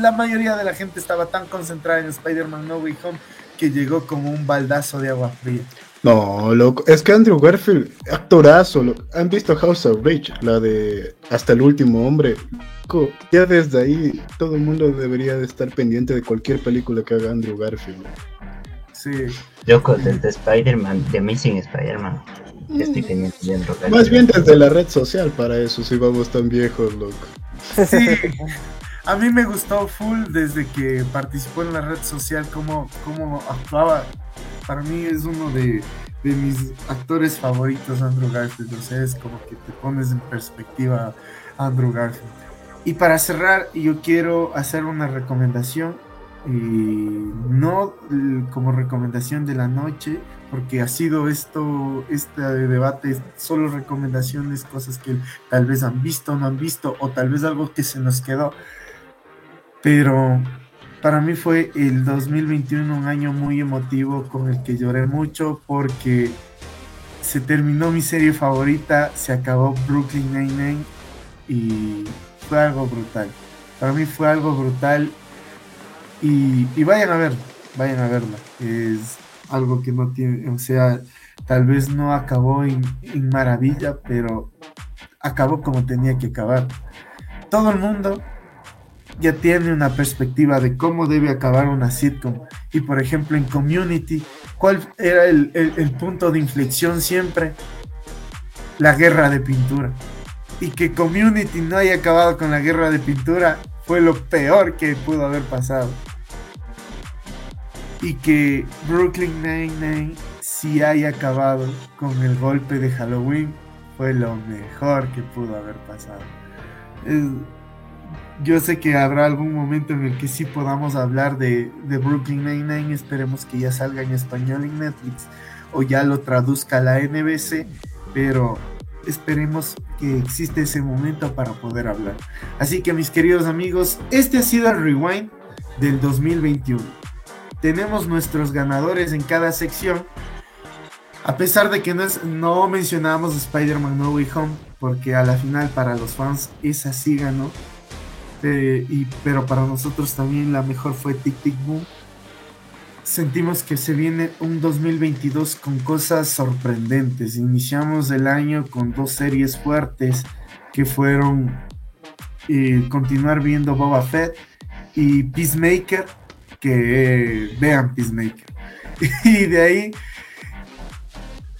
la mayoría de la gente estaba tan concentrada en Spider-Man No Way Home que llegó como un baldazo de agua fría. No, loco, es que Andrew Garfield, actorazo, ¿han visto House of Rage? La de Hasta el último hombre. Ya desde ahí todo el mundo debería de estar pendiente de cualquier película que haga Andrew Garfield. Sí. Loco, desde Spider-Man, The Amazing Spider-Man. Estoy pendiente de Andrew Garfield. Más bien desde la red social para eso, si vamos tan viejos, loco. Sí. (laughs) A mí me gustó full desde que participó en la red social, cómo, cómo actuaba para mí es uno de, mis actores favoritos, Andrew Garfield. O sea, es como que te pones en perspectiva Andrew Garfield. Y para cerrar, yo quiero hacer una recomendación, y no como recomendación de la noche, porque ha sido esto, este debate, solo recomendaciones, cosas que tal vez han visto, no han visto, o tal vez algo que se nos quedó. Pero para mí fue el 2021 un año muy emotivo con el que lloré mucho porque se terminó mi serie favorita, se acabó Brooklyn Nine-Nine y fue algo brutal. Para mí fue algo brutal y, vayan a ver, vayan a verla. Es algo que no tiene, o sea, tal vez no acabó en maravilla, pero acabó como tenía que acabar. Todo el mundo ya tiene una perspectiva de cómo debe acabar una sitcom. Y por ejemplo en Community, ¿cuál era el, punto de inflexión siempre? La guerra de pintura. Y que Community no haya acabado con la guerra de pintura fue lo peor que pudo haber pasado. Y que Brooklyn Nine-Nine sí haya acabado con el golpe de Halloween fue lo mejor que pudo haber pasado. Es, yo sé que habrá algún momento en el que sí podamos hablar de, Brooklyn Nine-Nine. Esperemos que ya salga en español en Netflix o ya lo traduzca la NBC, pero esperemos que existe ese momento para poder hablar. Así que mis queridos amigos, este ha sido el rewind del 2021. Tenemos nuestros ganadores en cada sección. A pesar de que no, no mencionamos Spider-Man No Way Home, porque a la final para los fans esa sí ganó este, y, pero para nosotros también la mejor fue Tic Tic Boom. Sentimos que se viene un 2022 con cosas sorprendentes. Iniciamos el año con dos series fuertes que fueron eh, continuar viendo Boba Fett y Peacemaker, que vean Peacemaker. (laughs) y de ahí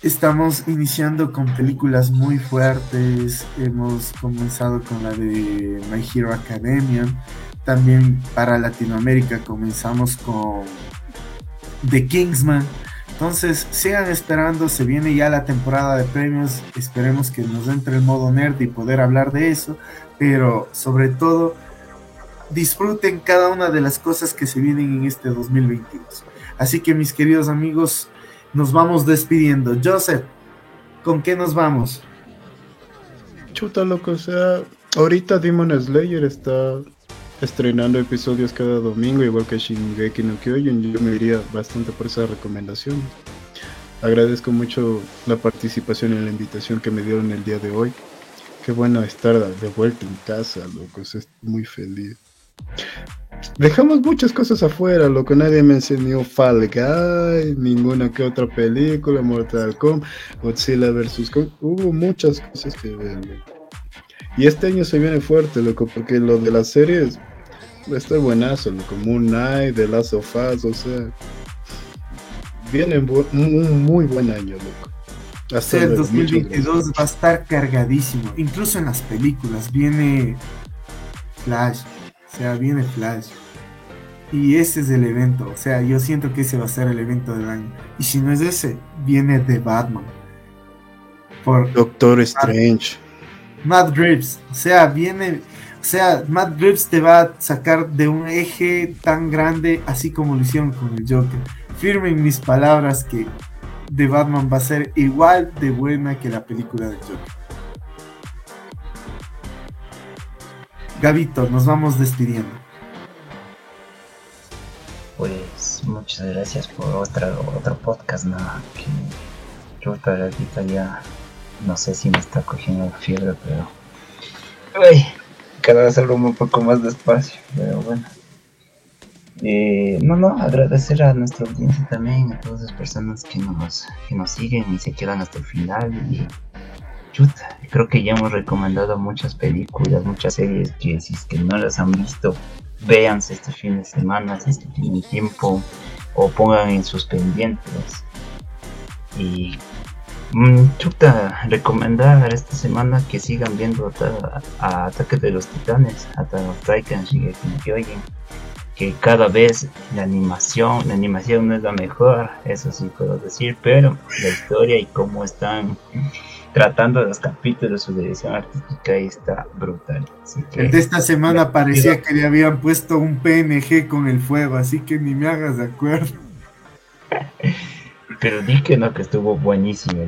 Estamos iniciando con películas muy fuertes. Hemos comenzado con la de My Hero Academia. También para Latinoamérica comenzamos con The Kingsman. Entonces, sigan esperando, se viene ya la temporada de premios, esperemos que nos entre el modo nerd y poder hablar de eso, pero sobre todo, disfruten cada una de las cosas que se vienen en este 2022. Así que mis queridos amigos, nos vamos despidiendo. Joseph, ¿con qué nos vamos? Chuta, loco, o sea, ahorita Demon Slayer está estrenando episodios cada domingo, igual que Shingeki no Kyojin. Yo me iría bastante por esa recomendación. Agradezco mucho la participación y la invitación que me dieron el día de hoy. Qué bueno estar de vuelta en casa, loco. Estoy muy feliz. Dejamos muchas cosas afuera, lo que nadie me enseñó Fall Guy, ninguna que otra película, Mortal Kombat, Godzilla vs. Kong, hubo muchas cosas que ver. Y este año se viene fuerte, loco, porque lo de las series está buenazo, loco, Moon Knight, The Last of Us, o sea, viene un muy buen año, loco. Hasta el 2022 va a estar cargadísimo, incluso en las películas, viene Flash o sea, viene Flash. Y ese es el evento. O sea, yo siento que ese va a ser el evento del año. Y si no es ese, viene de Batman. Por Doctor Strange. Matt Reeves. O sea, viene. O sea, Matt Reeves te va a sacar de un eje tan grande, así como lo hicieron con el Joker. Firmen mis palabras que de Batman va a ser igual de buena que la película de Joker. Gabito, nos vamos despidiendo. Pues muchas gracias por otra, otro podcast, ¿no? Que yo ahorita ya no sé si me está cogiendo fiebre, pero ay, cada vez hablo un poco más despacio, pero bueno. Eh, no, no, agradecer a nuestra audiencia también, a todas las personas que nos, que nos siguen y se quedan hasta el final y creo que ya hemos recomendado muchas películas, muchas series que si es que no las han visto, véanse este fin de semana, si es que tienen tiempo, o pongan en sus pendientes. Y mm, chuta, recomendar esta semana que sigan viendo a, Ataque de los Titanes, a Taikan Shigeki que cada vez la animación, la animación no es la mejor, eso sí puedo decir, pero la historia y cómo están tratando los capítulos, su dirección artística está brutal. el de esta semana parecía que le habían puesto un PNG con el fuego, así que ni me hagas de acuerdo. Pero di que no, que estuvo buenísimo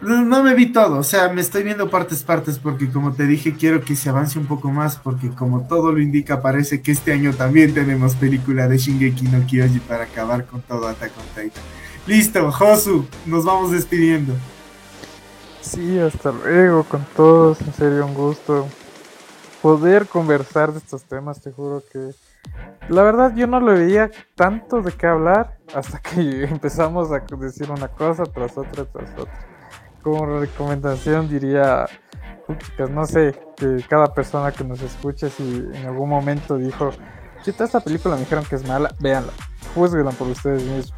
No, no, me vi todo, o sea, me estoy viendo partes, partes, porque como te dije, quiero que se avance un poco más, porque como todo lo indica, parece que este año también tenemos película de Shingeki no Kyoji para acabar con todo Attack on Titan. Listo, Josu, nos vamos despidiendo. Sí, hasta luego con todos, en serio un gusto poder conversar de estos temas, te juro que la verdad yo no le veía tanto de qué hablar hasta que (laughs) empezamos a decir una cosa tras otra tras otra. Como recomendación diría, no sé, que cada persona que nos escuche si en algún momento dijo, chita, esta película me dijeron que es mala, véanla, juzguenla por ustedes mismos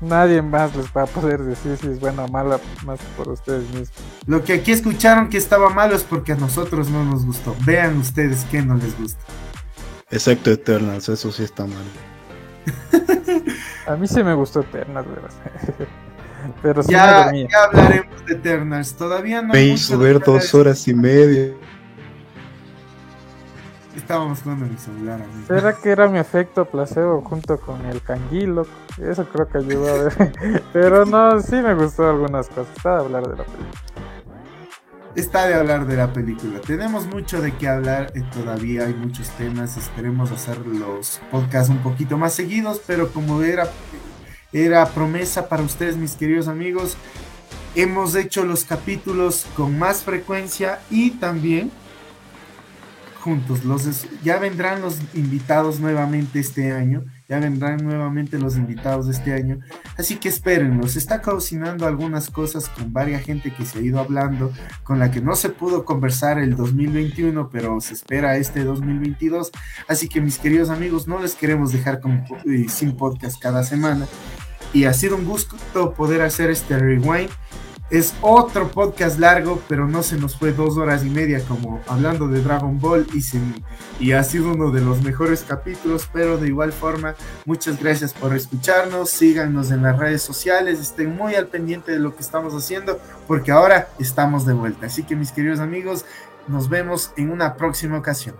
nadie más les va a poder decir si es buena o mala más por ustedes mismos. Lo que aquí escucharon que estaba malo es porque a nosotros no nos gustó. Vean ustedes qué no les gusta. Exacto, Eternals, eso sí está mal. a mí sí me gustó Eternals, ¿verdad? (laughs) Pero ya, ya hablaremos de Eternals. Todavía no. Me hizo ver dos horas y media estábamos jugando en mi celular. ¿Será que era mi efecto placebo junto con el canguilo? Eso creo que ayudó a ver. (laughs) Pero no, sí me gustó algunas cosas. Está de hablar de la película. Está de hablar de la película. Tenemos mucho de qué hablar. Eh, todavía hay muchos temas. Esperemos hacer los podcasts un poquito más seguidos. Pero como era, era promesa para ustedes, mis queridos amigos, hemos hecho los capítulos con más frecuencia y también juntos. Los, ya vendrán los invitados nuevamente este año. Ya vendrán nuevamente los invitados este año. Así que espérenlo. Se está cocinando algunas cosas con varias gente que se ha ido hablando, con la que no se pudo conversar el 2021, pero se espera este 2022. Así que mis queridos amigos, no les queremos dejar con, eh, sin podcast cada semana. Y ha sido un gusto poder hacer este rewind Es otro podcast largo, pero no se nos fue dos horas y media como hablando de Dragon Ball y, y ha sido uno de los mejores capítulos, pero de igual forma, muchas gracias por escucharnos, síganos en las redes sociales, estén muy al pendiente de lo que estamos haciendo, porque ahora estamos de vuelta. Así que mis queridos amigos, nos vemos en una próxima ocasión.